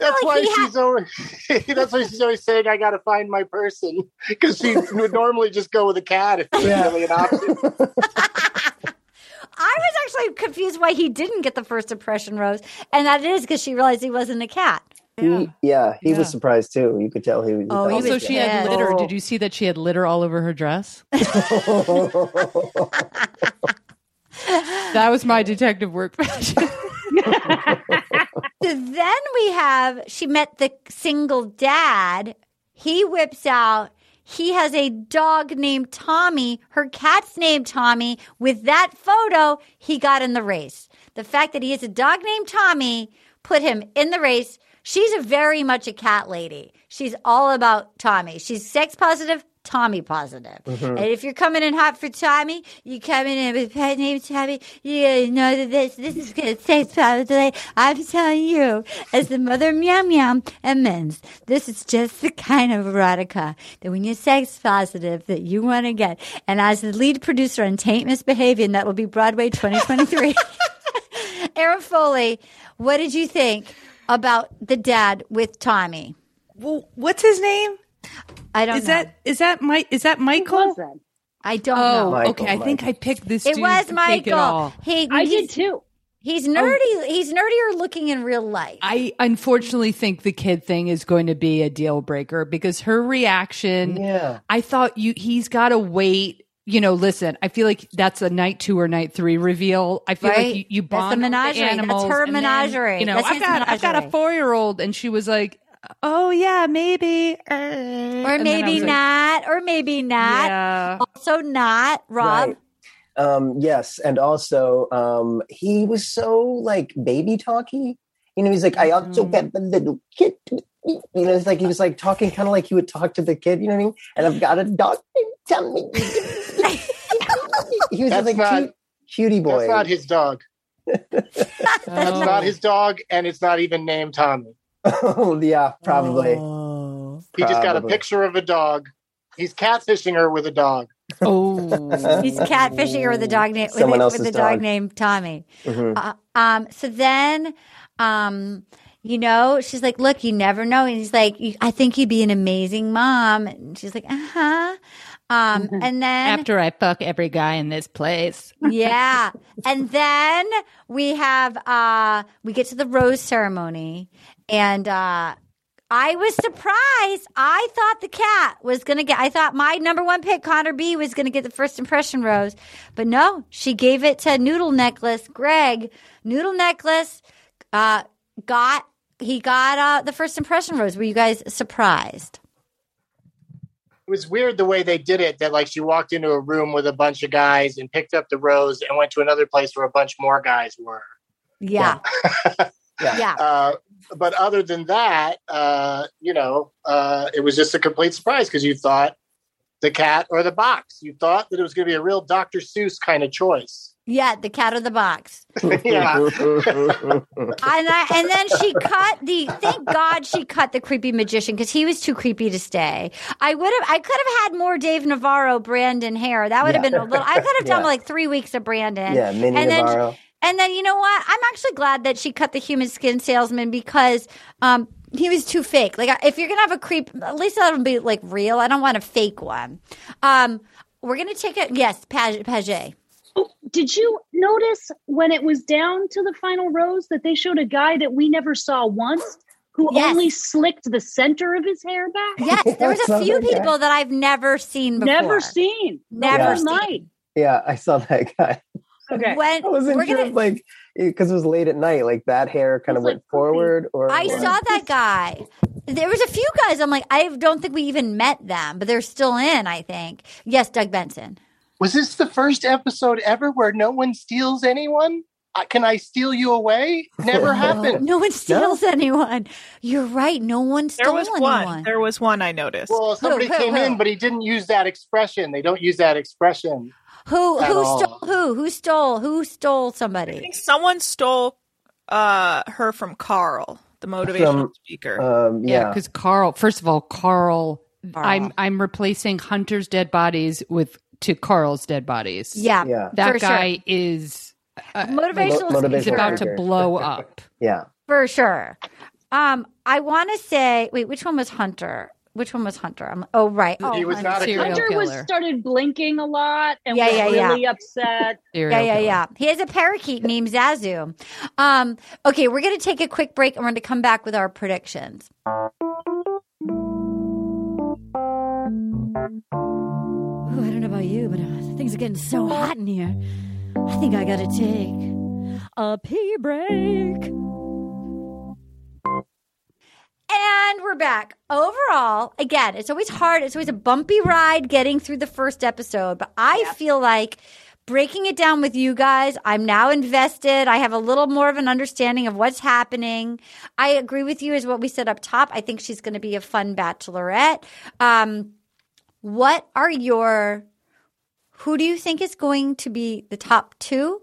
That's like why he had. she's always. *laughs* that's why she's always saying, "I got to find my person," because she would normally just go with a cat if it's Yeah. really an option. *laughs* I was actually confused why he didn't get the first impression rose, and that is because she realized he wasn't a cat. He, yeah, he Yeah. was surprised too. You could tell he was. Oh, he Also, was she had pissed. litter. Did you oh. see that she had litter all over her dress? *laughs* That was my detective work. So *laughs* then we have she met the single dad. He whips out. He has a dog named Tommy. Her cat's named Tommy. With that photo, he got in the race. The fact that he has a dog named Tommy put him in the race. She's a very much a cat lady. She's all about Tommy. She's sex positive, Tommy positive. Mm-hmm. And if you're coming in hot for Tommy, you coming in with pet name Tommy. You know that this this is gonna sex positive. I'm telling you, as the mother of meow meow and men's, this is just the kind of erotica that when you're sex positive that you want to get. And as the lead producer on Taint Misbehaving, that will be Broadway 2023. Erin *laughs* Foley, what did you think about the dad with Tommy? Well, what's his name? I don't Is know. that is that Mike? Is that Who Michael? was that? I don't Oh, know. Michael, okay. I think I picked this. It was to it Michael. all. He, I did too. He's oh. nerdy. He's nerdier looking in real life. I unfortunately think the kid thing is going to be a deal breaker because her reaction. Yeah. I thought you he's got to wait you know, listen, I feel like that's a night two or night three reveal. I feel Right. like you, you That's the bond with menagerie. That's her and then, menagerie. you know, That's I've his got, I've got a four year old, and she was like, "Oh yeah, maybe, uh," Or and then I maybe was like, not. Or maybe not. Yeah. Also not. Rob. Right. Um, yes, and also um, he was so like baby talky. You know, he's like, I also Mm-hmm. have a little kid. You know, it's like he was like talking kind of like he would talk to the kid. You know what I mean? And I've got a dog named Tommy. *laughs* he was That's like not- cute, cutie boy. That's not his dog. *laughs* That's Oh. not his dog, and it's not even named Tommy. Oh *laughs* yeah, probably. He just got a picture of a dog. He's catfishing her with a dog. Oh, *laughs* He's catfishing her with a dog name with, Someone a, else's with a dog dog. named Tommy. Mhm. Uh, um, so then, um, you know, she's like, "Look, you never know." And he's like, "I think you'd be an amazing mom." And she's like, "Uh huh." Um, and then after I fuck every guy in this place. *laughs* yeah. And then we have uh we get to the rose ceremony and uh I was surprised. I thought the cat was going to get I thought my number 1 pick Connor B was going to get the first impression rose. But no, she gave it to Noodle Necklace. Greg, Noodle Necklace uh got he got uh the first impression rose. Were you guys surprised? It was weird the way they did it. That like she walked into a room with a bunch of guys and picked up the rose and went to another place where a bunch more guys were. Yeah. *laughs* Yeah. Yeah. Uh, but other than that, uh, you know, uh, it was just a complete surprise because you thought the cat or the box. You thought that it was going to be a real Dr. Seuss kind of choice. Yeah, the cat or the box. *laughs* *laughs* yeah. and I, and then she cut the thank God she cut the creepy magician because he was too creepy to stay. I would have I could have had more Dave Navarro Brandon hair. That would have Yeah. been a little I could have done *laughs* Yeah. like three weeks of Brandon. yeah, Minnie and then Navarro. And then you know what? I'm actually glad that she cut the human skin salesman because um he was too fake. Like if you're gonna have a creep, at least let him be like real. I don't want a fake one. Um, we're gonna take it. Yes, Page. Paget. Did you notice when it was down to the final rose that they showed a guy that we never saw once who Yes. only slicked the center of his hair back? Yes, there was a *laughs* few that. people that I've never seen before. Never seen. Never Never seen. Yeah, I saw that guy. Okay. When I wasn't we're sure gonna, if, like because it was late at night, like that hair kind of It's like went forward, or I what. saw that guy. There was a few guys. I'm like, I don't think we even met them, but they're still in. I think. Yes, Doug Benson. Was this the first episode ever where no one steals anyone? Uh, Can I steal you away? Never *laughs* happened. No one steals anyone. You're right. No one There was anyone. one. There was one I noticed. Well, somebody who, came who? in, but he didn't use that expression. They don't use that expression. Who at who all. stole who? Who stole who stole somebody? I think someone stole uh, her from Carl, the motivational From, speaker. Um, Yeah, yeah, because Carl. First of all, Carl. Carl. I'm I'm replacing Hunter's dead bodies with to Carl's dead bodies. Yeah, yeah, that for sure. guy is uh, motivational. Mo- he's motivational about to blow *laughs* up. yeah. for sure. Um, I want to say, wait, which one was Hunter? Which one was Hunter? I'm, oh, right. Oh, He was Hunter. not a Serial Hunter was started blinking a lot and Yeah, was yeah, yeah. really upset. *laughs* Serial Yeah, yeah, killer. yeah. He has a parakeet named Zazu. Um, okay, we're going to take a quick break and we're going to come back with our predictions. Ooh, I don't know about you, but uh, things are getting so hot in here. I think I got to take a pee break. And we're back. Overall, again, it's always hard. It's always a bumpy ride getting through the first episode, but I feel like breaking it down with you guys, I'm now invested. I have a little more of an understanding of what's happening. I agree with you as what we said up top. I think she's going to be a fun bachelorette. Um, what are your who do you think is going to be the top two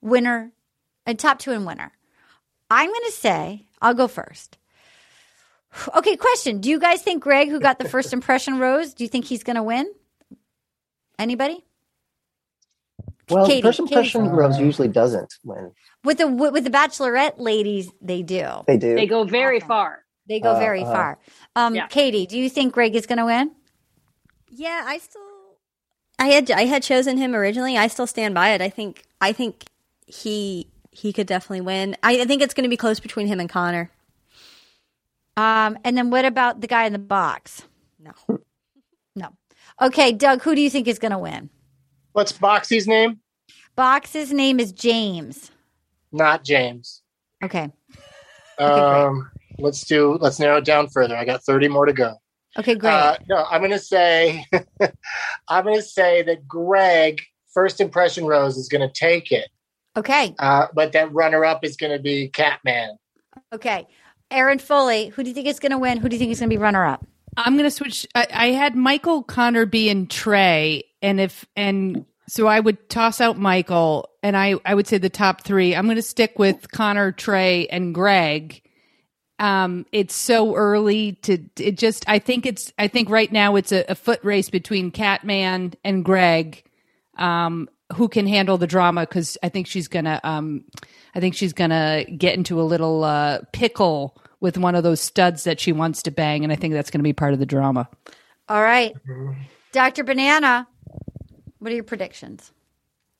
winner and top two and winner? I'm going to say, I'll go first. Okay, question. Do you guys think Greg, who got the *laughs* first impression rose, do you think he's going to win? Anybody? Well, Katie, first Katie. impression rose usually doesn't win. With the with the bachelorette ladies, they do. They do. They go very far. They go Uh, very uh. far. Um, Yeah. Katie, do you think Greg is going to win? Yeah, I still I had I had chosen him originally. I still stand by it. I think I think he he could definitely win. I, I think it's going to be close between him and Connor. Um, and then what about the guy in the box? No. No. Okay, Doug, who do you think is going to win? What's Boxy's name? Box's name is James. Not James. Okay. Um, let's do. Let's narrow it down further. I got thirty more to go. Okay, great. Uh, no, I'm going to say, *laughs* I'm going to say that Greg, first impression Rose, is going to take it, okay. uh, but that runner up is going to be Catman. Okay. Erin Foley, who do you think is going to win? Who do you think is going to be runner up? I'm going to switch. I, I had Michael, Connor B, and Trey, and if and so I would toss out Michael, and I I would say the top three. I'm going to stick with Connor, Trey, and Greg. Um, it's so early to it. Just I think it's I think right now it's a, a foot race between Catman and Greg. Um, who can handle the drama? Because I think she's gonna. Um, I think she's gonna get into a little uh, pickle with one of those studs that she wants to bang, and I think that's going to be part of the drama. All right. Dr. Banana, what are your predictions?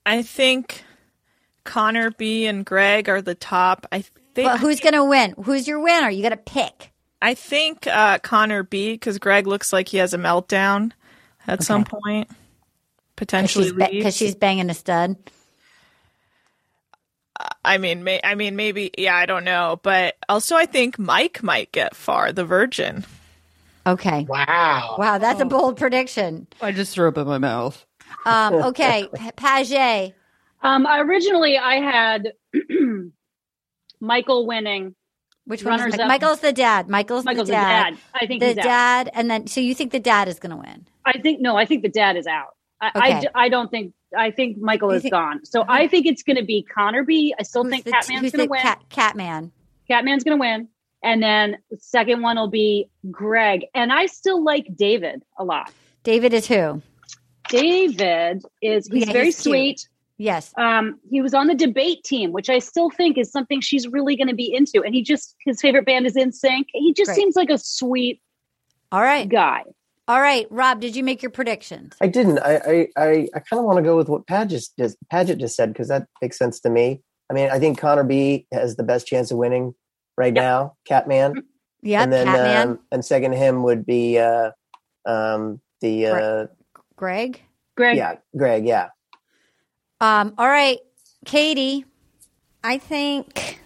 I think Connor B and Greg are the top. I think Well, who's going to win? Who's your winner? You got to pick. I think uh, Connor B because Greg looks like he has a meltdown at some point. Potentially, Because leaves. she's banging a stud. I mean, may, I mean, maybe. Yeah, I don't know, but also I think Mike might get far. The Virgin. Okay. Wow. Wow, that's a bold prediction. I just threw up in my mouth. Um, okay. *laughs* P- Paget. Um, originally, I had *clears throat* Michael winning. Which one? Is Mike- Michael's the dad. Michael's, Michael's the the dad. dad. I think the he's out. dad, and then so you think the dad is going to win? I think no. I think the dad is out. I, I Okay. d- I, don't think. I think Michael is think- gone. So I think it's going to be Connor B. I still think the, Catman's going to win. Cat, Catman? Catman's going to win. And then the second one will be Greg. And I still like David a lot. David is who? David is he's Yeah, very he's sweet. Yes. Um, he was on the debate team, which I still think is something she's really going to be into. And he just his favorite band is NSYNC. He just Great. seems like a sweet All right. guy. All right. Rob, did you make your predictions? I didn't. I I I, I kind of want to go with what Paget just Paget just said because that makes sense to me. I mean, I think Connor B has the best chance of winning right now. Catman, Yeah, and then Catman. um, and second to him would be uh, um, the uh, Greg. Greg, yeah Greg. Yeah, Um, all right. Katie. I think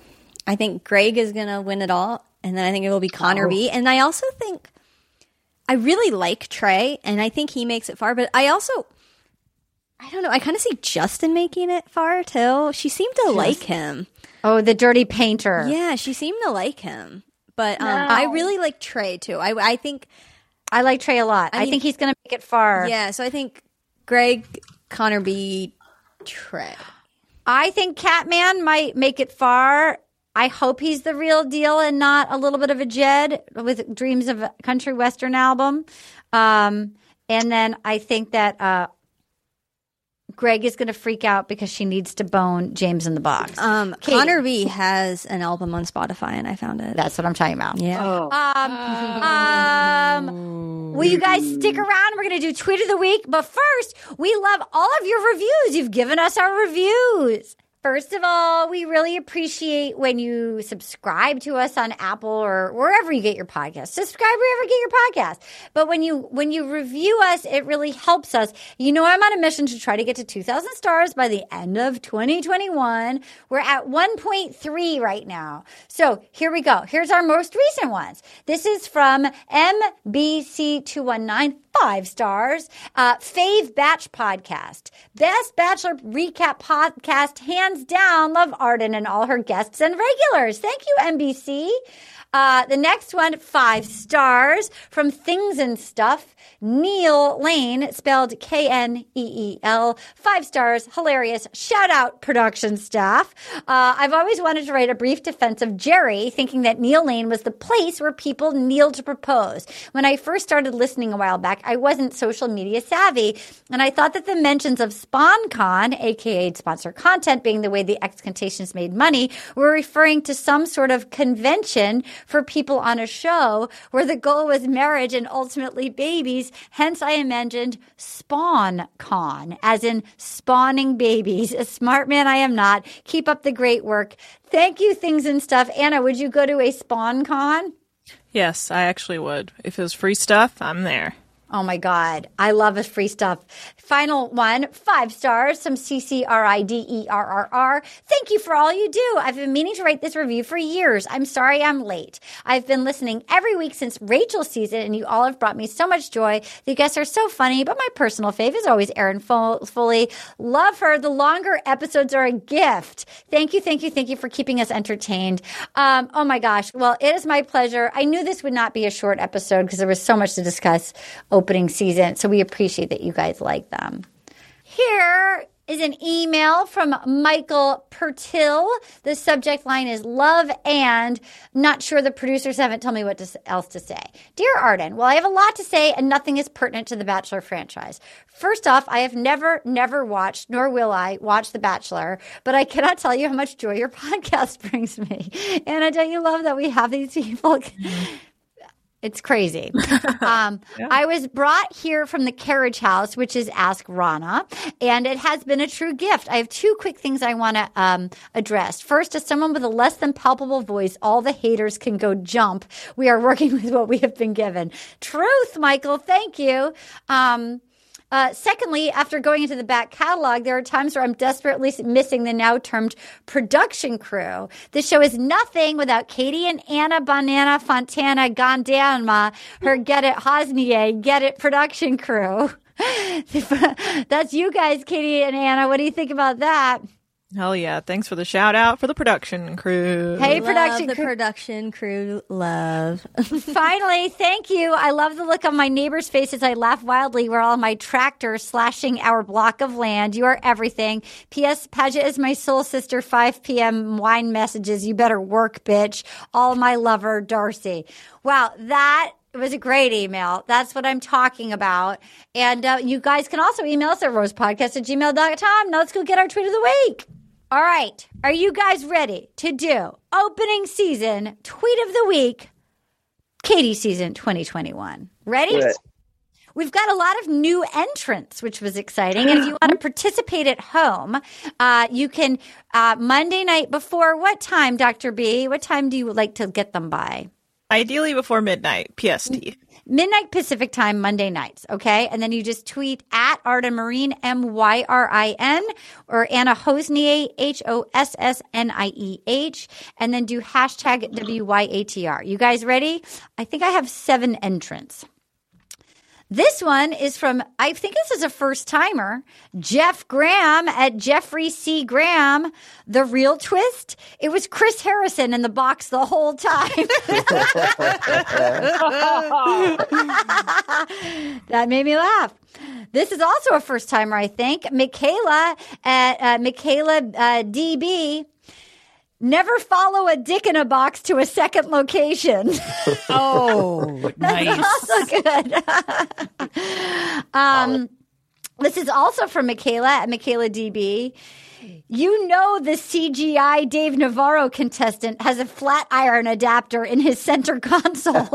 I think Greg is gonna win it all, and then I think it will be Connor B. And I also think I really like Trey, and I think he makes it far. But I also I don't know. I kind of see Justin making it far too. She seemed to like him. Oh, the dirty painter. Yeah, she seemed to like him. But um, No. I really like Trey too. I I think I like Trey a lot. I, I mean- think he's going to make it far. yeah. So I think Greg, Connor B, Trey. I think Catman might make it far. I hope he's the real deal and not a little bit of a Jed with Dreams of a Country Western album. Um, and then I think that uh, Greg is going to freak out because she needs to bone James in the box. Um, Katie. Connor B has an album on Spotify, and I found it. That's what I'm talking about. yeah. Oh. Um, um, will you guys stick around? We're going to do tweet of the week. But first, we love all of your reviews. You've given us our reviews. First of all, we really appreciate when you subscribe to us on Apple or wherever you get your podcast. Subscribe wherever you get your podcast. But when you when you review us, it really helps us. You know, I'm on a mission to try to get to 2,000 stars by the end of 2021. We're at 1.3 right now. So here we go. Here's our most recent ones. This is from MBC219 five stars. Uh, Fave Batch Podcast. Best Bachelor Recap Podcast, hands down. Love Arden and all her guests and regulars. Thank you, NBC. Uh, the next one, five stars from Things and Stuff. Neil Lane, spelled K N E E L. Five stars, hilarious. Shout out production staff. Uh, I've always wanted to write a brief defense of Jerry, thinking that Neil Lane was the place where people kneel to propose. When I first started listening a while back, I wasn't social media savvy, and I thought that the mentions of SpawnCon, aka sponsor content, being the way the Excantations made money, were referring to some sort of convention for people on a show where the goal was marriage and ultimately babies. Hence, I imagined spawn con, as in spawning babies. A smart man I am not. Keep up the great work. Thank you, things and stuff. Anna, would you go to a Spawn Con? Yes, I actually would. If it was free stuff, I'm there. Oh my God. I love free stuff. Final one, five stars, some C C R I D E R R R. Thank you for all you do. I've been meaning to write this review for years. I'm sorry I'm late. I've been listening every week since Rachel's season, and you all have brought me so much joy. The guests are so funny, but my personal fave is always Erin Fo- Foley. Love her. The longer episodes are a gift. Thank you, thank you, thank you for keeping us entertained. Um, oh my gosh. Well, it is my pleasure. I knew this would not be a short episode because there was so much to discuss opening season. So we appreciate that you guys like them. Here is an email from Michael Pertil. The subject line is love and not sure the producers haven't told me what to, else to say. Dear Arden, well, I have a lot to say and nothing is pertinent to the Bachelor franchise. First off, I have never, never watched, nor will I watch The Bachelor, but I cannot tell you how much joy your *laughs* podcast brings me. And I don't you love that we have these people it's crazy. *laughs* Um, yeah. I was brought here from the carriage house, which is Ask Rana, and it has been a true gift. I have two quick things I want to um, address. First, as someone with a less than palpable voice, all the haters can go jump. We are working *laughs* with what we have been given. Truth, Michael. Thank you. Um, uh, secondly, after going into the back catalog, there are times where I'm desperately missing the now termed production crew. This show is nothing without Katie and Anna Banana Fontana Gondama, her Get It Hossnieh, Get It production crew. *laughs* That's you guys, Katie and Anna. What do you think about that? Hell yeah. Thanks for the shout out for the production crew. Hey, love production the crew. production crew. Love. *laughs* Finally, thank you. I love the look on my neighbor's faces. I laugh wildly while all my tractor slashing our block of land. You are everything. P.S. Paget is my soul sister. 5 p.m. wine messages. You better work, bitch. All my lover, Darcy. Wow, that it was a great email. That's what I'm talking about. And uh, you guys can also email us at rosepodcast at gmail.com. Now let's go get our tweet of the week. All right. Are you guys ready to do opening season tweet of the week, Katie season 2021? Ready? Right. We've got a lot of new entrants, which was exciting. And if you want to participate at home, uh, you can uh, Monday night before what time, Dr. B? What time do you like to get them by? Ideally before midnight PST midnight Pacific time, Monday nights. Okay. And then you just tweet at Arden Myrin, M Y R I N, or Anna Hossnieh, H O S S N I E H, and then do hashtag W Y A T R. You guys ready? I think I have seven entrants. This one is from, I think this is a first timer, Jeff Graham at Jeffrey C. Graham. The real twist, it was Chris Harrison in the box the whole time. *laughs* that made me laugh. This is also a first timer, I think. Michaela at uh, Michaela uh, DB. Never follow a dick in a box to a second location. *laughs* oh, nice. also good. *laughs* um, this is also from Michaela at Michaela DB. You know the CGI Dave Navarro contestant has a flat iron adapter in his center *laughs* console.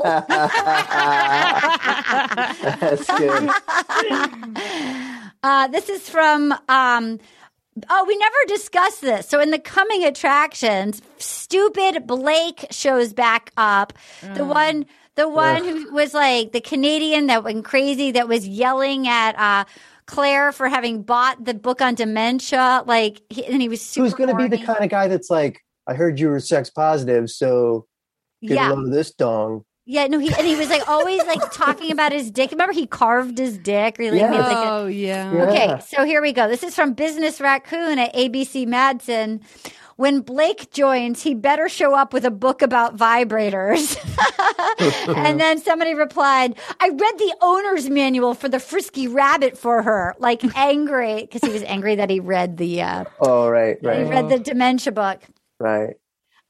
That's good. Uh, this is from um, Oh, we never discussed this. So in the coming attractions, stupid Blake shows back up. The one the one who was like the Canadian that went crazy that was yelling at uh Claire for having bought the book on dementia. Like, he, and he was super. Who's going to be the kind of guy that's like, I heard you were sex positive, so get Yeah. a load of this dong. Yeah, no, he and he was like always like *laughs* talking about his dick. Remember, he carved his dick. Or, like, he like, a- oh, yeah. Yeah. Okay, so here we go. This is from Business Raccoon at ABC Madsen. When Blake joins, he better show up with a book about vibrators. *laughs* and then somebody replied, I read the owner's manual for the frisky rabbit for her, like *laughs* angry, because he was angry that he read the uh, Oh, right, he right, read the dementia book. right.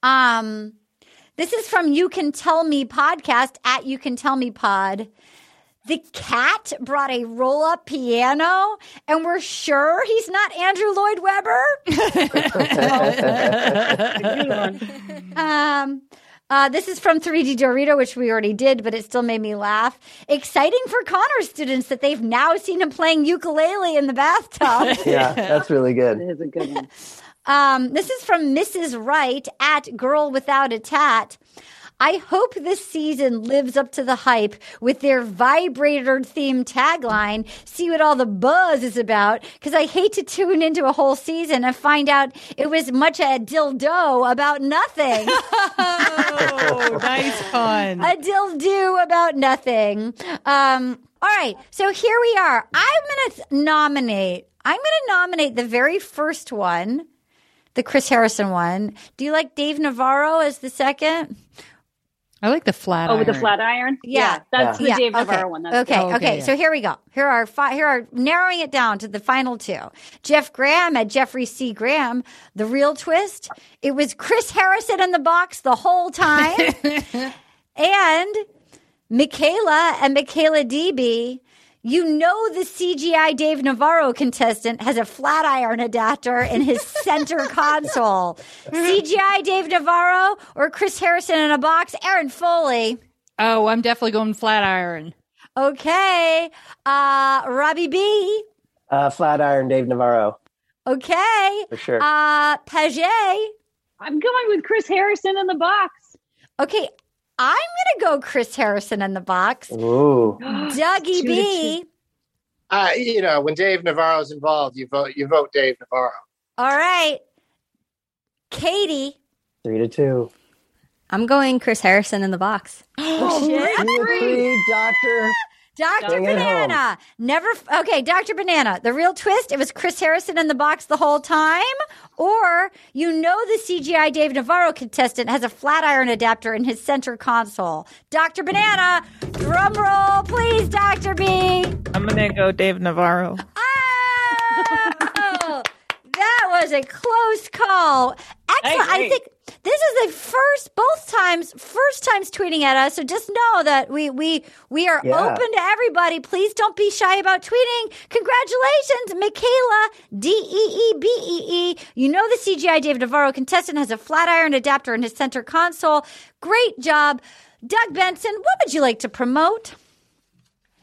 Um, this is from You Can Tell Me podcast at You Can Tell Me Pod. The cat brought a roll up piano, and we're sure he's not Andrew Lloyd Webber. *laughs* um, uh, this is from 3D Dorito, which we already did, but it still made me laugh. Exciting for Connor students that they've now seen him playing ukulele in the bathtub. Yeah, that's really good. It is a good one. *laughs* Um, this is from Mrs. Wright at Girl Without a Tat. I hope this season lives up to the hype with their vibrator themed tagline. See what all the buzz is about. Cause I hate to tune into a whole season and find out it was much a dildo about nothing. *laughs* Oh, nice pun. a dildo about nothing. Um, all right. So here we are. I'm going to nominate, I'm going to nominate the very first one, the Chris Harrison one. Do you like Dave Navarro as the second? I like the flat Oh, with the flat iron? Yeah. that's the Yeah, Dave okay. Navarro one. That's okay, Oh, okay. okay. So here we go. Here are fi- here are narrowing it down to the final two. Jeff Graham at Jeffrey C. Graham. The real twist: it was Chris Harrison in the box the whole time, *laughs* and Michaela and Michaela DB. You know the CGI Dave Navarro contestant has a flat iron adapter in his *laughs* center console. CGI Dave Navarro or Chris Harrison in a box? Erin Foley. Oh, I'm definitely going flat iron. Okay. Uh Robbie B. Uh, Flatiron, Dave Navarro, Okay. for sure. Uh Paget. I'm going with Chris Harrison in the box. Okay. I'm gonna go Chris Harrison in the box. Ooh. *gasps* Dougie Two to B. Uh, you know, when Dave Navarro's involved, you vote you vote Dave Navarro. All right. Katie. Three to two. I'm going Chris Harrison in the box. *gasps* Oh, shit. Three three, Doctor. Dr. Banana. Never. Okay, Dr. Banana. The real twist, it was Chris Harrison in the box the whole time. Or you know the CGI Dave Navarro contestant has a flat iron adapter in his center console. Dr. Banana, drum roll, please, Dr. B. I'm gonna go Dave Navarro. Oh, that was a close call. Excellent. I agree. think this is the first, both times, first times tweeting at us. So just know that we we we are Yeah. open to everybody. Please don't be shy about tweeting. Congratulations, Michaela D E E B E E. You know the CGI David Navarro contestant has a flat iron adapter in his center console. Great job, Doug Benson. What would you like to promote?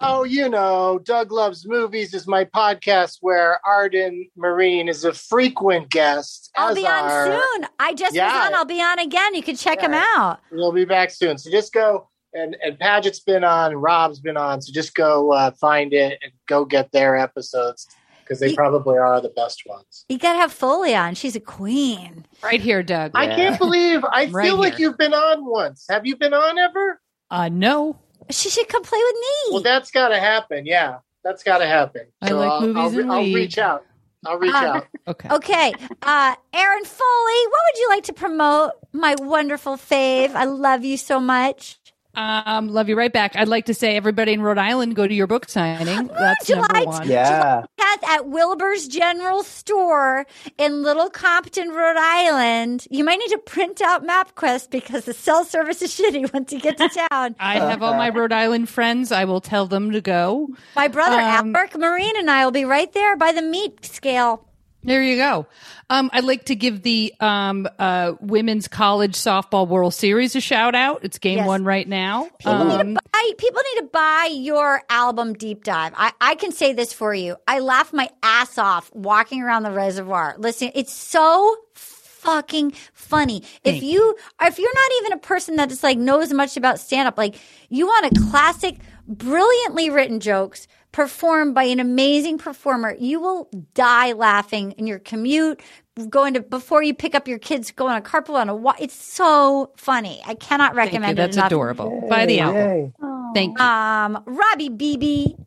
Oh, you know, Doug Loves Movies is my podcast where Arden Myrin is a frequent guest. I'll as be on are- soon. I just Yeah. was on. I'll be on again. You can check him out. We'll be back soon. So just go and and Paget's been on, and Rob's been on. So just go uh, find it and go get their episodes because they Ye- probably are the best ones. You gotta have Foley on. She's a queen. Right here, Doug. I can't believe I Right feel like you've been on once. Have you been on ever? Uh, no. She should come play with me. Well, that's got to happen. Yeah, that's got to happen. I like I'll, movies I'll, and I'll weed. reach out. I'll reach Uh, out. *laughs* Okay. okay, uh, Erin Foley, what would you like to promote? My wonderful fave. I love you so much. Um, love you right back. I'd like to say, everybody in Rhode Island, go to your book signing. *gasps* That's you number one. Yeah. Kath at Wilbur's General Store in Little Compton, Rhode Island. You might need to print out MapQuest because the cell service is *laughs* shitty once you get to *laughs* town. I have all my Rhode Island friends. I will tell them to go. My brother Um, Alec Myrin and I will be right there by the meat scale. There you go. Um, I'd like to give the um, uh, women's college softball World Series a shout out. It's game Yes. one right now. People need, Um, to buy, people need to buy your album Deep Dive. I, I can say this for you. I laugh my ass off walking around the reservoir. Listen, it's so fucking funny. If you if you're not even a person that just like knows much about stand up, like you want a classic, brilliantly written jokes performed by an amazing performer, you will die laughing in your commute. Going to before you pick up your kids, go on a carpool on a walk. It's so funny. I cannot thank you. recommend it That's enough. adorable. Buy the album. Yay. Thank you. Um, Robbie BB.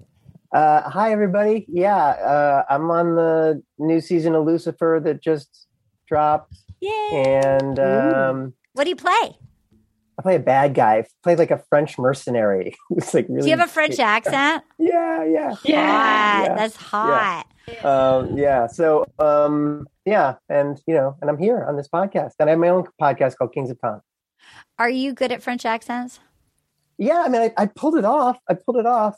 Uh, hi, everybody. Yeah, uh, I'm on the new season of Lucifer that just dropped, Yay. and um, What do you play? I play a bad guy. I play like a French mercenary. *laughs* it's like really. Do you have a French accent? Yeah, yeah, Hot. Yeah. That's hot. um, yeah. So, um, yeah, and you know, and I'm here on this podcast, and I have my own podcast called Kings of Con. Are you good at French accents? Yeah, I mean, I, I pulled it off. I pulled it off.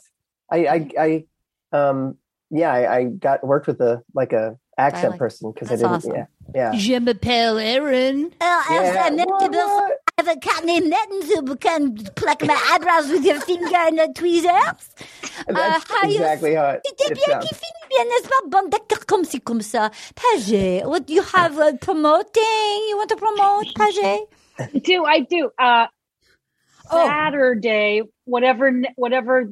I, I, I um, yeah, I, I got worked with a like a accent Dialect. person because I didn't. awesome. Yeah, yeah. Je m'appelle Aaron. Oh, Yeah, what, what? I have a cat named Nettens who can pluck my eyebrows with your finger and the tweezers. That's how you- exactly how it, C'était it bien sounds. qui finit bien, n'est-ce pas? Bon, d'accord, comme ci, comme ça. Paget, what you have uh, promoting? You want to promote, Paget? do I do? Uh, Oh. Saturday, whatever whatever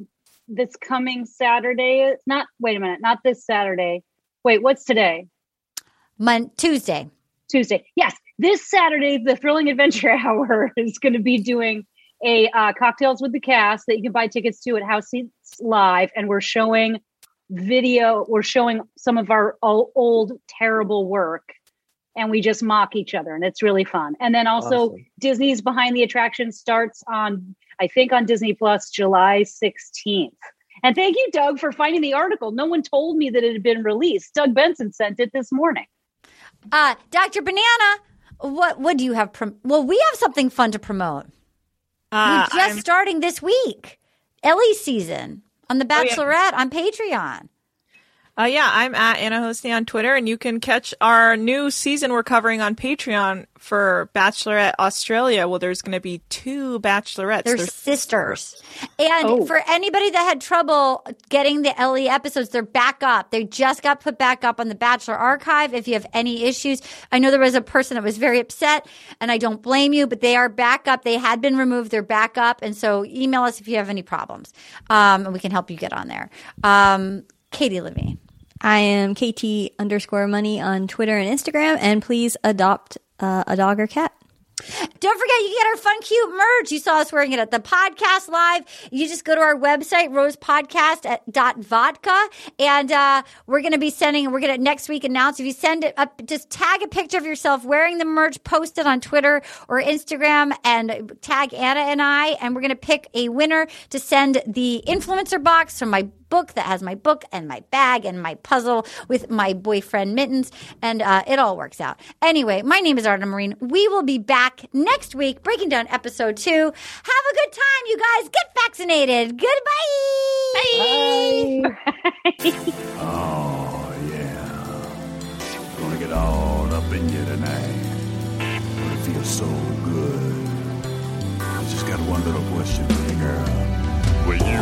this coming Saturday is. Not wait a minute, not this Saturday. Wait, what's today? Mon- Tuesday. Tuesday. Yes, this Saturday, the Thrilling Adventure *laughs* Hour is going to be doing a uh, cocktails with the cast that you can buy tickets to at House Seats Live, and we're showing video. We're showing some of our o- old terrible work, and we just mock each other, and it's really fun. And then also Awesome. Disney's Behind the Attraction starts on, I think, on Disney Plus July sixteenth. And thank you, Doug, for finding the article. No one told me that it had been released. Doug Benson sent it this morning. Uh, Dr. Banana, what what do you have? Prom- well, we have something fun to promote. Uh, We're just I'm- starting this week. Ellie's season on The Oh, yeah. Bachelorette on Patreon. Uh, yeah, I'm at Anna Hossnieh on Twitter, and you can catch our new season we're covering on Patreon for Bachelorette Australia. Well, there's going to be two Bachelorettes. They're There's- sisters. And Oh. for anybody that had trouble getting the Ellie episodes, they're back up. They just got put back up on the Bachelor archive. If you have any issues, I know there was a person that was very upset, and I don't blame you, but they are back up. They had been removed. They're back up. And so email us if you have any problems, um, and we can help you get on there. Um, Katie Levine. I am KT underscore money on Twitter and Instagram, and please adopt uh, a dog or cat. Don't forget, you get our fun, cute merch. You saw us wearing it at the podcast live. You just go to our website, rosepodcast at dot vodka, and uh, we're going to be sending. We're going to next week announce if you send it up, just tag a picture of yourself wearing the merch, post it on Twitter or Instagram, and tag Anna and I, and we're going to pick a winner to send the influencer box from my book that has my book and my bag and my puzzle with my boyfriend mittens and uh, it all works out anyway my name is Arden Myrin we will be back next week breaking down episode two have a good time you guys get vaccinated goodbye Bye. *laughs* Oh, yeah. Gonna get all up in you tonight. But it feels so good. I just got one little question